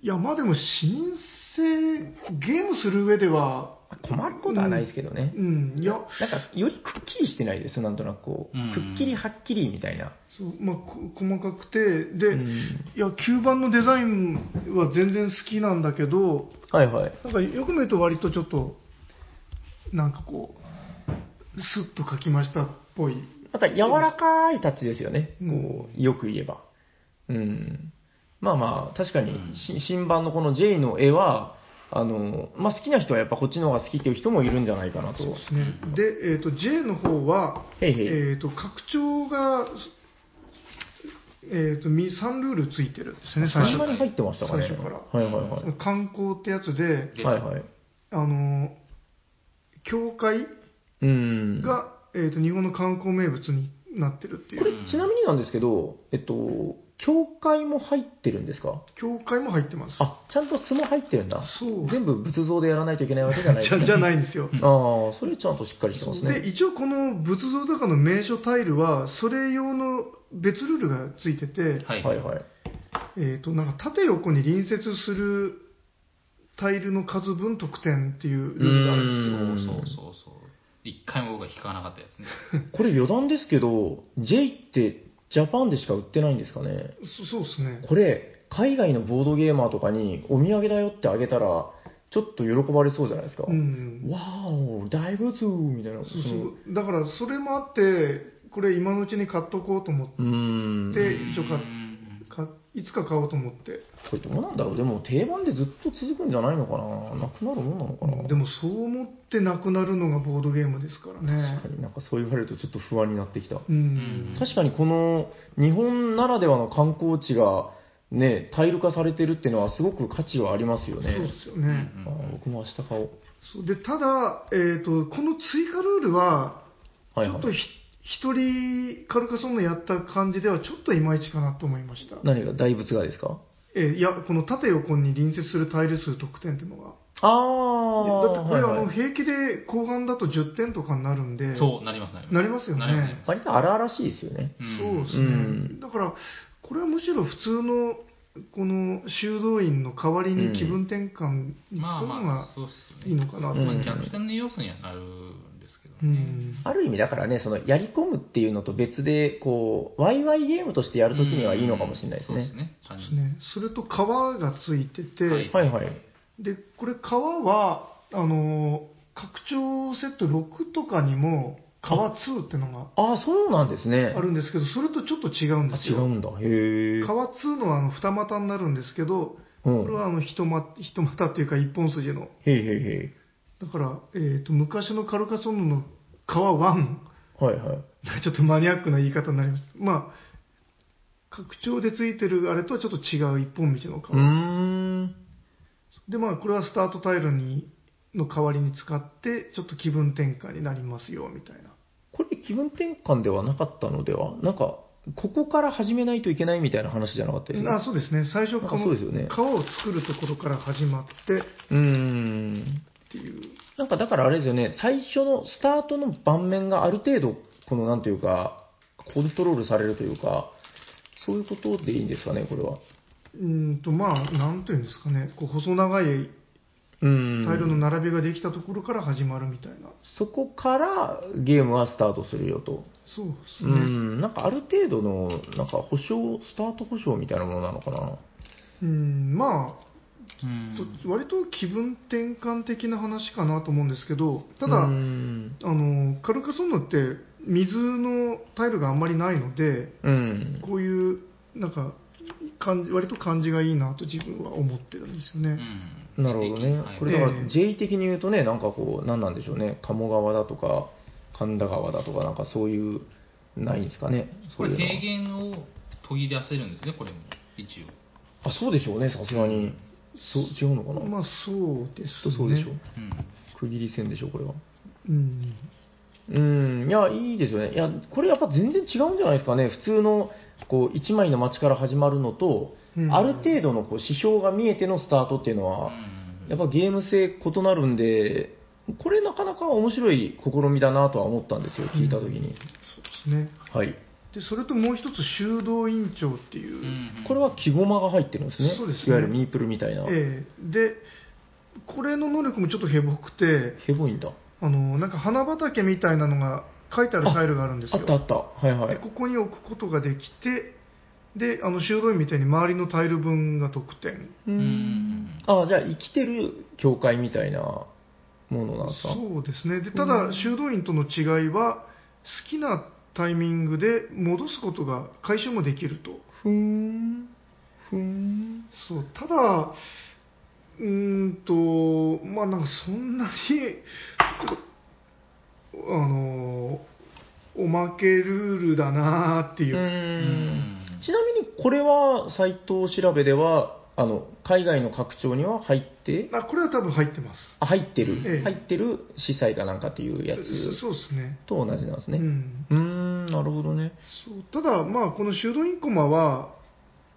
いや、まあでも、視認性、ゲームする上では、困ることはないですけどね。うん、いや、なんか、よりくっきりしてないです、なんとなくこう。うんくっきりはっきりみたいな。そうまあ、こ細かくて、で、うんいや、吸盤のデザインは全然好きなんだけど、はいはい。なんかよく見ると割とちょっと、なんかこう、スッと描きましたっぽい。なんか柔らかいタッチですよね。うんこう、よく言えば。うん。まあまあ、確かに新版のこの J の絵は、あの、まあ、好きな人はやっぱこっちの方が好きっていう人もいるんじゃないかなと。ねで、えっ、と、J の方は、へいへいえっ、と、拡張が、えっ、と、み3ルールついてるんですね、そ最初んなに入ってましたかね。最初からはいはいはい。観光ってやつで、ではいはい。あの、教会うん。が、えっ、と、日本の観光名物になってるっていう。これ、ちなみになんですけど、えっと、教会も入ってるんですか？教会も入ってます。あ、ちゃんと巣も入ってるんだ。そう全部仏像でやらないといけないわけじゃないじゃじゃないんですよ。ああ、それちゃんとしっかりしてますね。で、一応この仏像とかの名所タイルは、それ用の別ルールがついてて、はい。はいはい。えっ、と、なんか縦横に隣接するタイルの数分得点っていうルールがあるんですよ。うんそうそうそうそう。一回も僕が引かなかったやつね。これ余談ですけど、J ってジャパンでしか売ってないんですかね？そそうですね。これ、海外のボードゲーマーとかにお土産だよってあげたら、ちょっと喜ばれそうじゃないですか。うん。わーお、大仏みたいな。そうそう。だから、それもあって、これ今のうちに買っとこうと思っうーん。で一応買っいつか買おうと思って。これどうなんだろう？でも定番でずっと続くんじゃないのかな？なくなるもんなのかな？でもそう思ってなくなるのがボードゲームですからね確。かになんかそう言われるとちょっと不安になってきた。うん。確かにこの日本ならではの観光地がね、タイル化されてるっていうのはすごく価値はありますよね。そうですよね。あー僕も明日買おう。そうでただ、えー、と、この追加ルールは、はいはいちょっとひ一人カルカソンヌやった感じではちょっといまいちかなと思いました。何が大仏がですか？えーいや、この縦横に隣接するタイル数得点っていうのが。ああ。だってこれ、はいはいあの平気で後半だと10点とかになるんで、そう、なります、なります。なりますよねなりますなります割と荒々しいですよね。そうですね、うんだから、これはむしろ普通のこの修道院の代わりに気分転換にまあ使うのまあが、そうっすね。いいのかなとうんまあ、逆転の要素にはなる。うんある意味だからね、そのやり込むっていうのと別で、こう、ワイワイゲームとしてやるときにはいいのかもしれないですねそうです。ね。単です純にね、それと川がついてて、はいはいはい。でこれ川はあの拡張セット6とかにも川2ってのがああ、そうなんですね。あるんですけどそれとちょっと違うんですよあ違うんだ。へえ。川2のはあの二股になるんですけどうんこれはあの一股一股っていうか一本筋のへいへいへだから、えー、と昔のカルカソンヌの川1い。はいはい。ちょっとマニアックな言い方になります。まあ拡張でついてるあれとはちょっと違う一本道の川、ん。でまあこれはスタートタイルにの代わりに使ってちょっと気分転換になりますよみたいな。これ気分転換ではなかったのでは？なんか、ここから始めないといけないみたいな話じゃなかったですあそうですね。最初こね。川を作るところから始まって。っうーん。ていうなんかだからあれですよね、最初のスタートの盤面がある程度、このなんていうか、コントロールされるというか、そういうことでいいんですかね、これは。うーんとまあなんというんですかねこう細長いうーん。タイルの並びができたところから始まるみたいな、そこからゲームはスタートするよと。そうですうね、ん、なんかある程度の、なんか保証、スタート保証みたいなものなのかな。うんまあ割と気分転換的な話かなと思うんですけどただ、うん。あのカルカソンヌって水のタイルがあんまりないのでうん。こういうなんか感じ割と感じがいいなと自分は思ってるんですよね、うんなるほどねはい。これだからええ J 的に言うとね、なんかこう、何なんでしょうね。鴨川だとか、神田川だとか、なんかそういう、ないんですかね。これそういうのは平原を途切らせるんですね、これも。一応。あ、そうでしょうね、さすがに。そう、違うのかな？まあそうですねそうでしょう。うん。区切り線でしょ、これは。うんうん、いや、いいですよね。いや、これやっぱ全然違うんじゃないですかね。普通の、こう、一枚の街から始まるのと、うんある程度のこう指標が見えてのスタートっていうのは、うんやっぱゲーム性異なるんで、これなかなか面白い試みだなとは思ったんですよ、聞いたときに。そうですねはい。でそれともう一つ修道院長っていう、うんこれは木駒が入ってるんですね。そうですねいわゆるミープルみたいな。ええでこれの能力もちょっとヘボくてヘボいんだ。あのなんか花畑みたいなのが書いてあるタイルがあるんですよあったあった。はいはい。でここに置くことができてであの修道院みたいに周りのタイル分が得点うんん。あじゃあ生きてる教会みたいなものなんですか？そうですねでただ修道院との違いは好きなタイミングで戻すことが回収もできるとふーん。ふーん。そうただうーんと、まあなんかそんなに、あの、おまけルールだなーっていうう。ちなみにこれはサイト調べでは、あの、海外の拡張には入って、あ、これは多分入ってます。あ入ってる、ええ入ってる司祭かなんかっていうやつそそうですね。と同じなんですね。うん。うーん、なるほどね。そうただ、まあ、この修道院コマは、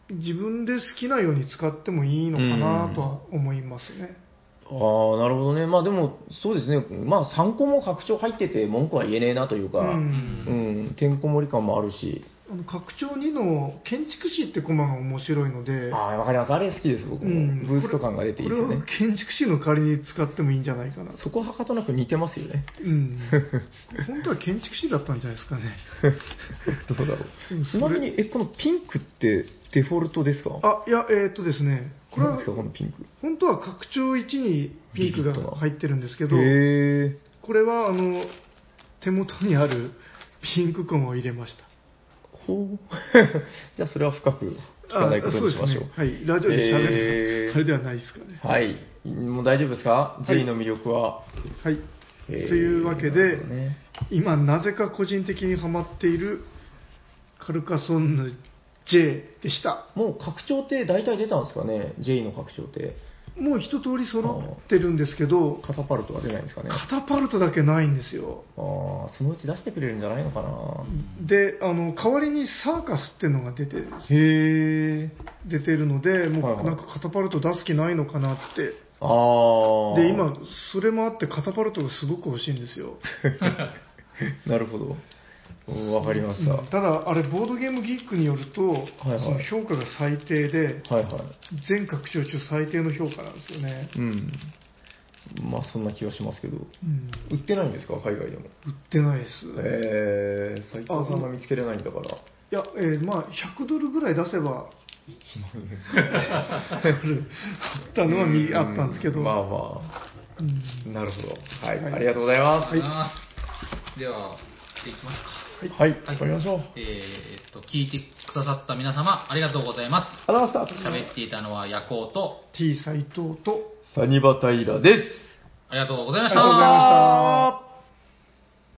自分で好きなように使ってもいいのかなとは思いますね。ああ、なるほどね。まあでも、そうですね。まあ3個も拡張入ってて文句は言えねえなというか、ううんん、てんこ盛り感もあるし。あの拡張2の建築士ってコマが面白いので、ああ、わかります。あれ好きです、僕も。うんブースト感が出ていいですよねこれを。建築士の代わりに使ってもいいんじゃないかなと。そこはかとなく似てますよね。うん。本当は建築士だったんじゃないですかね。どうだろう。ちなみに、え、このピンクってデフォルトですか？あ、いや、えーっとですね、これは何ですか、このピンク。本当は拡張1にピンクが入ってるんですけど。これはあの手元にあるピンクコマを入れました。ほう。じゃあ、それは深く聞かないことにしましょう。うね。はい。ラジオで喋へーる、あれではないですかね。はい。もう大丈夫ですか、い ?J の魅力は。はい。とというわけでね今、なぜか個人的にハマっているカルカソンヌ J でした。もう拡張って大体出たんですかね ?J の拡張って。もう一通り揃ってるんですけど、カタパルトは出ないんですかねあカタパルトだけないんですよ。あー、そのうち出してくれるんじゃないのかなで、あの、代わりにサーカスっていうのが出てるんですよへえ。出てるので、もはいうはいなんかカタパルト出す気ないのかなって。ああ。で、今、それもあってカタパルトがすごく欲しいんですよ。なるほど。うんわかりました。うんただ、あれ、ボードゲームギークによると、はいその評価が最低で、はいはい。全拡張中最低の評価なんですよね。うん。まあ、そんな気がしますけど。うん売ってないんですか？海外でも。売ってないです。えー、斉藤さんが見つけれないんだから。いや、えーまあ、100ドルぐらい出せば、1万円。あったのは見あったんですけど、まあまうんあ、なるほど。はい、はいありがとうございまありがとうございます。では、いきますか。す。はい、わかりましょう。えーっと、聞いてくださった皆様、ありがとうございます。ありがとうございました。喋っていたのは夜行と、T 斎藤と、サニバタイラです。ありがとうございましありがとうございましたた。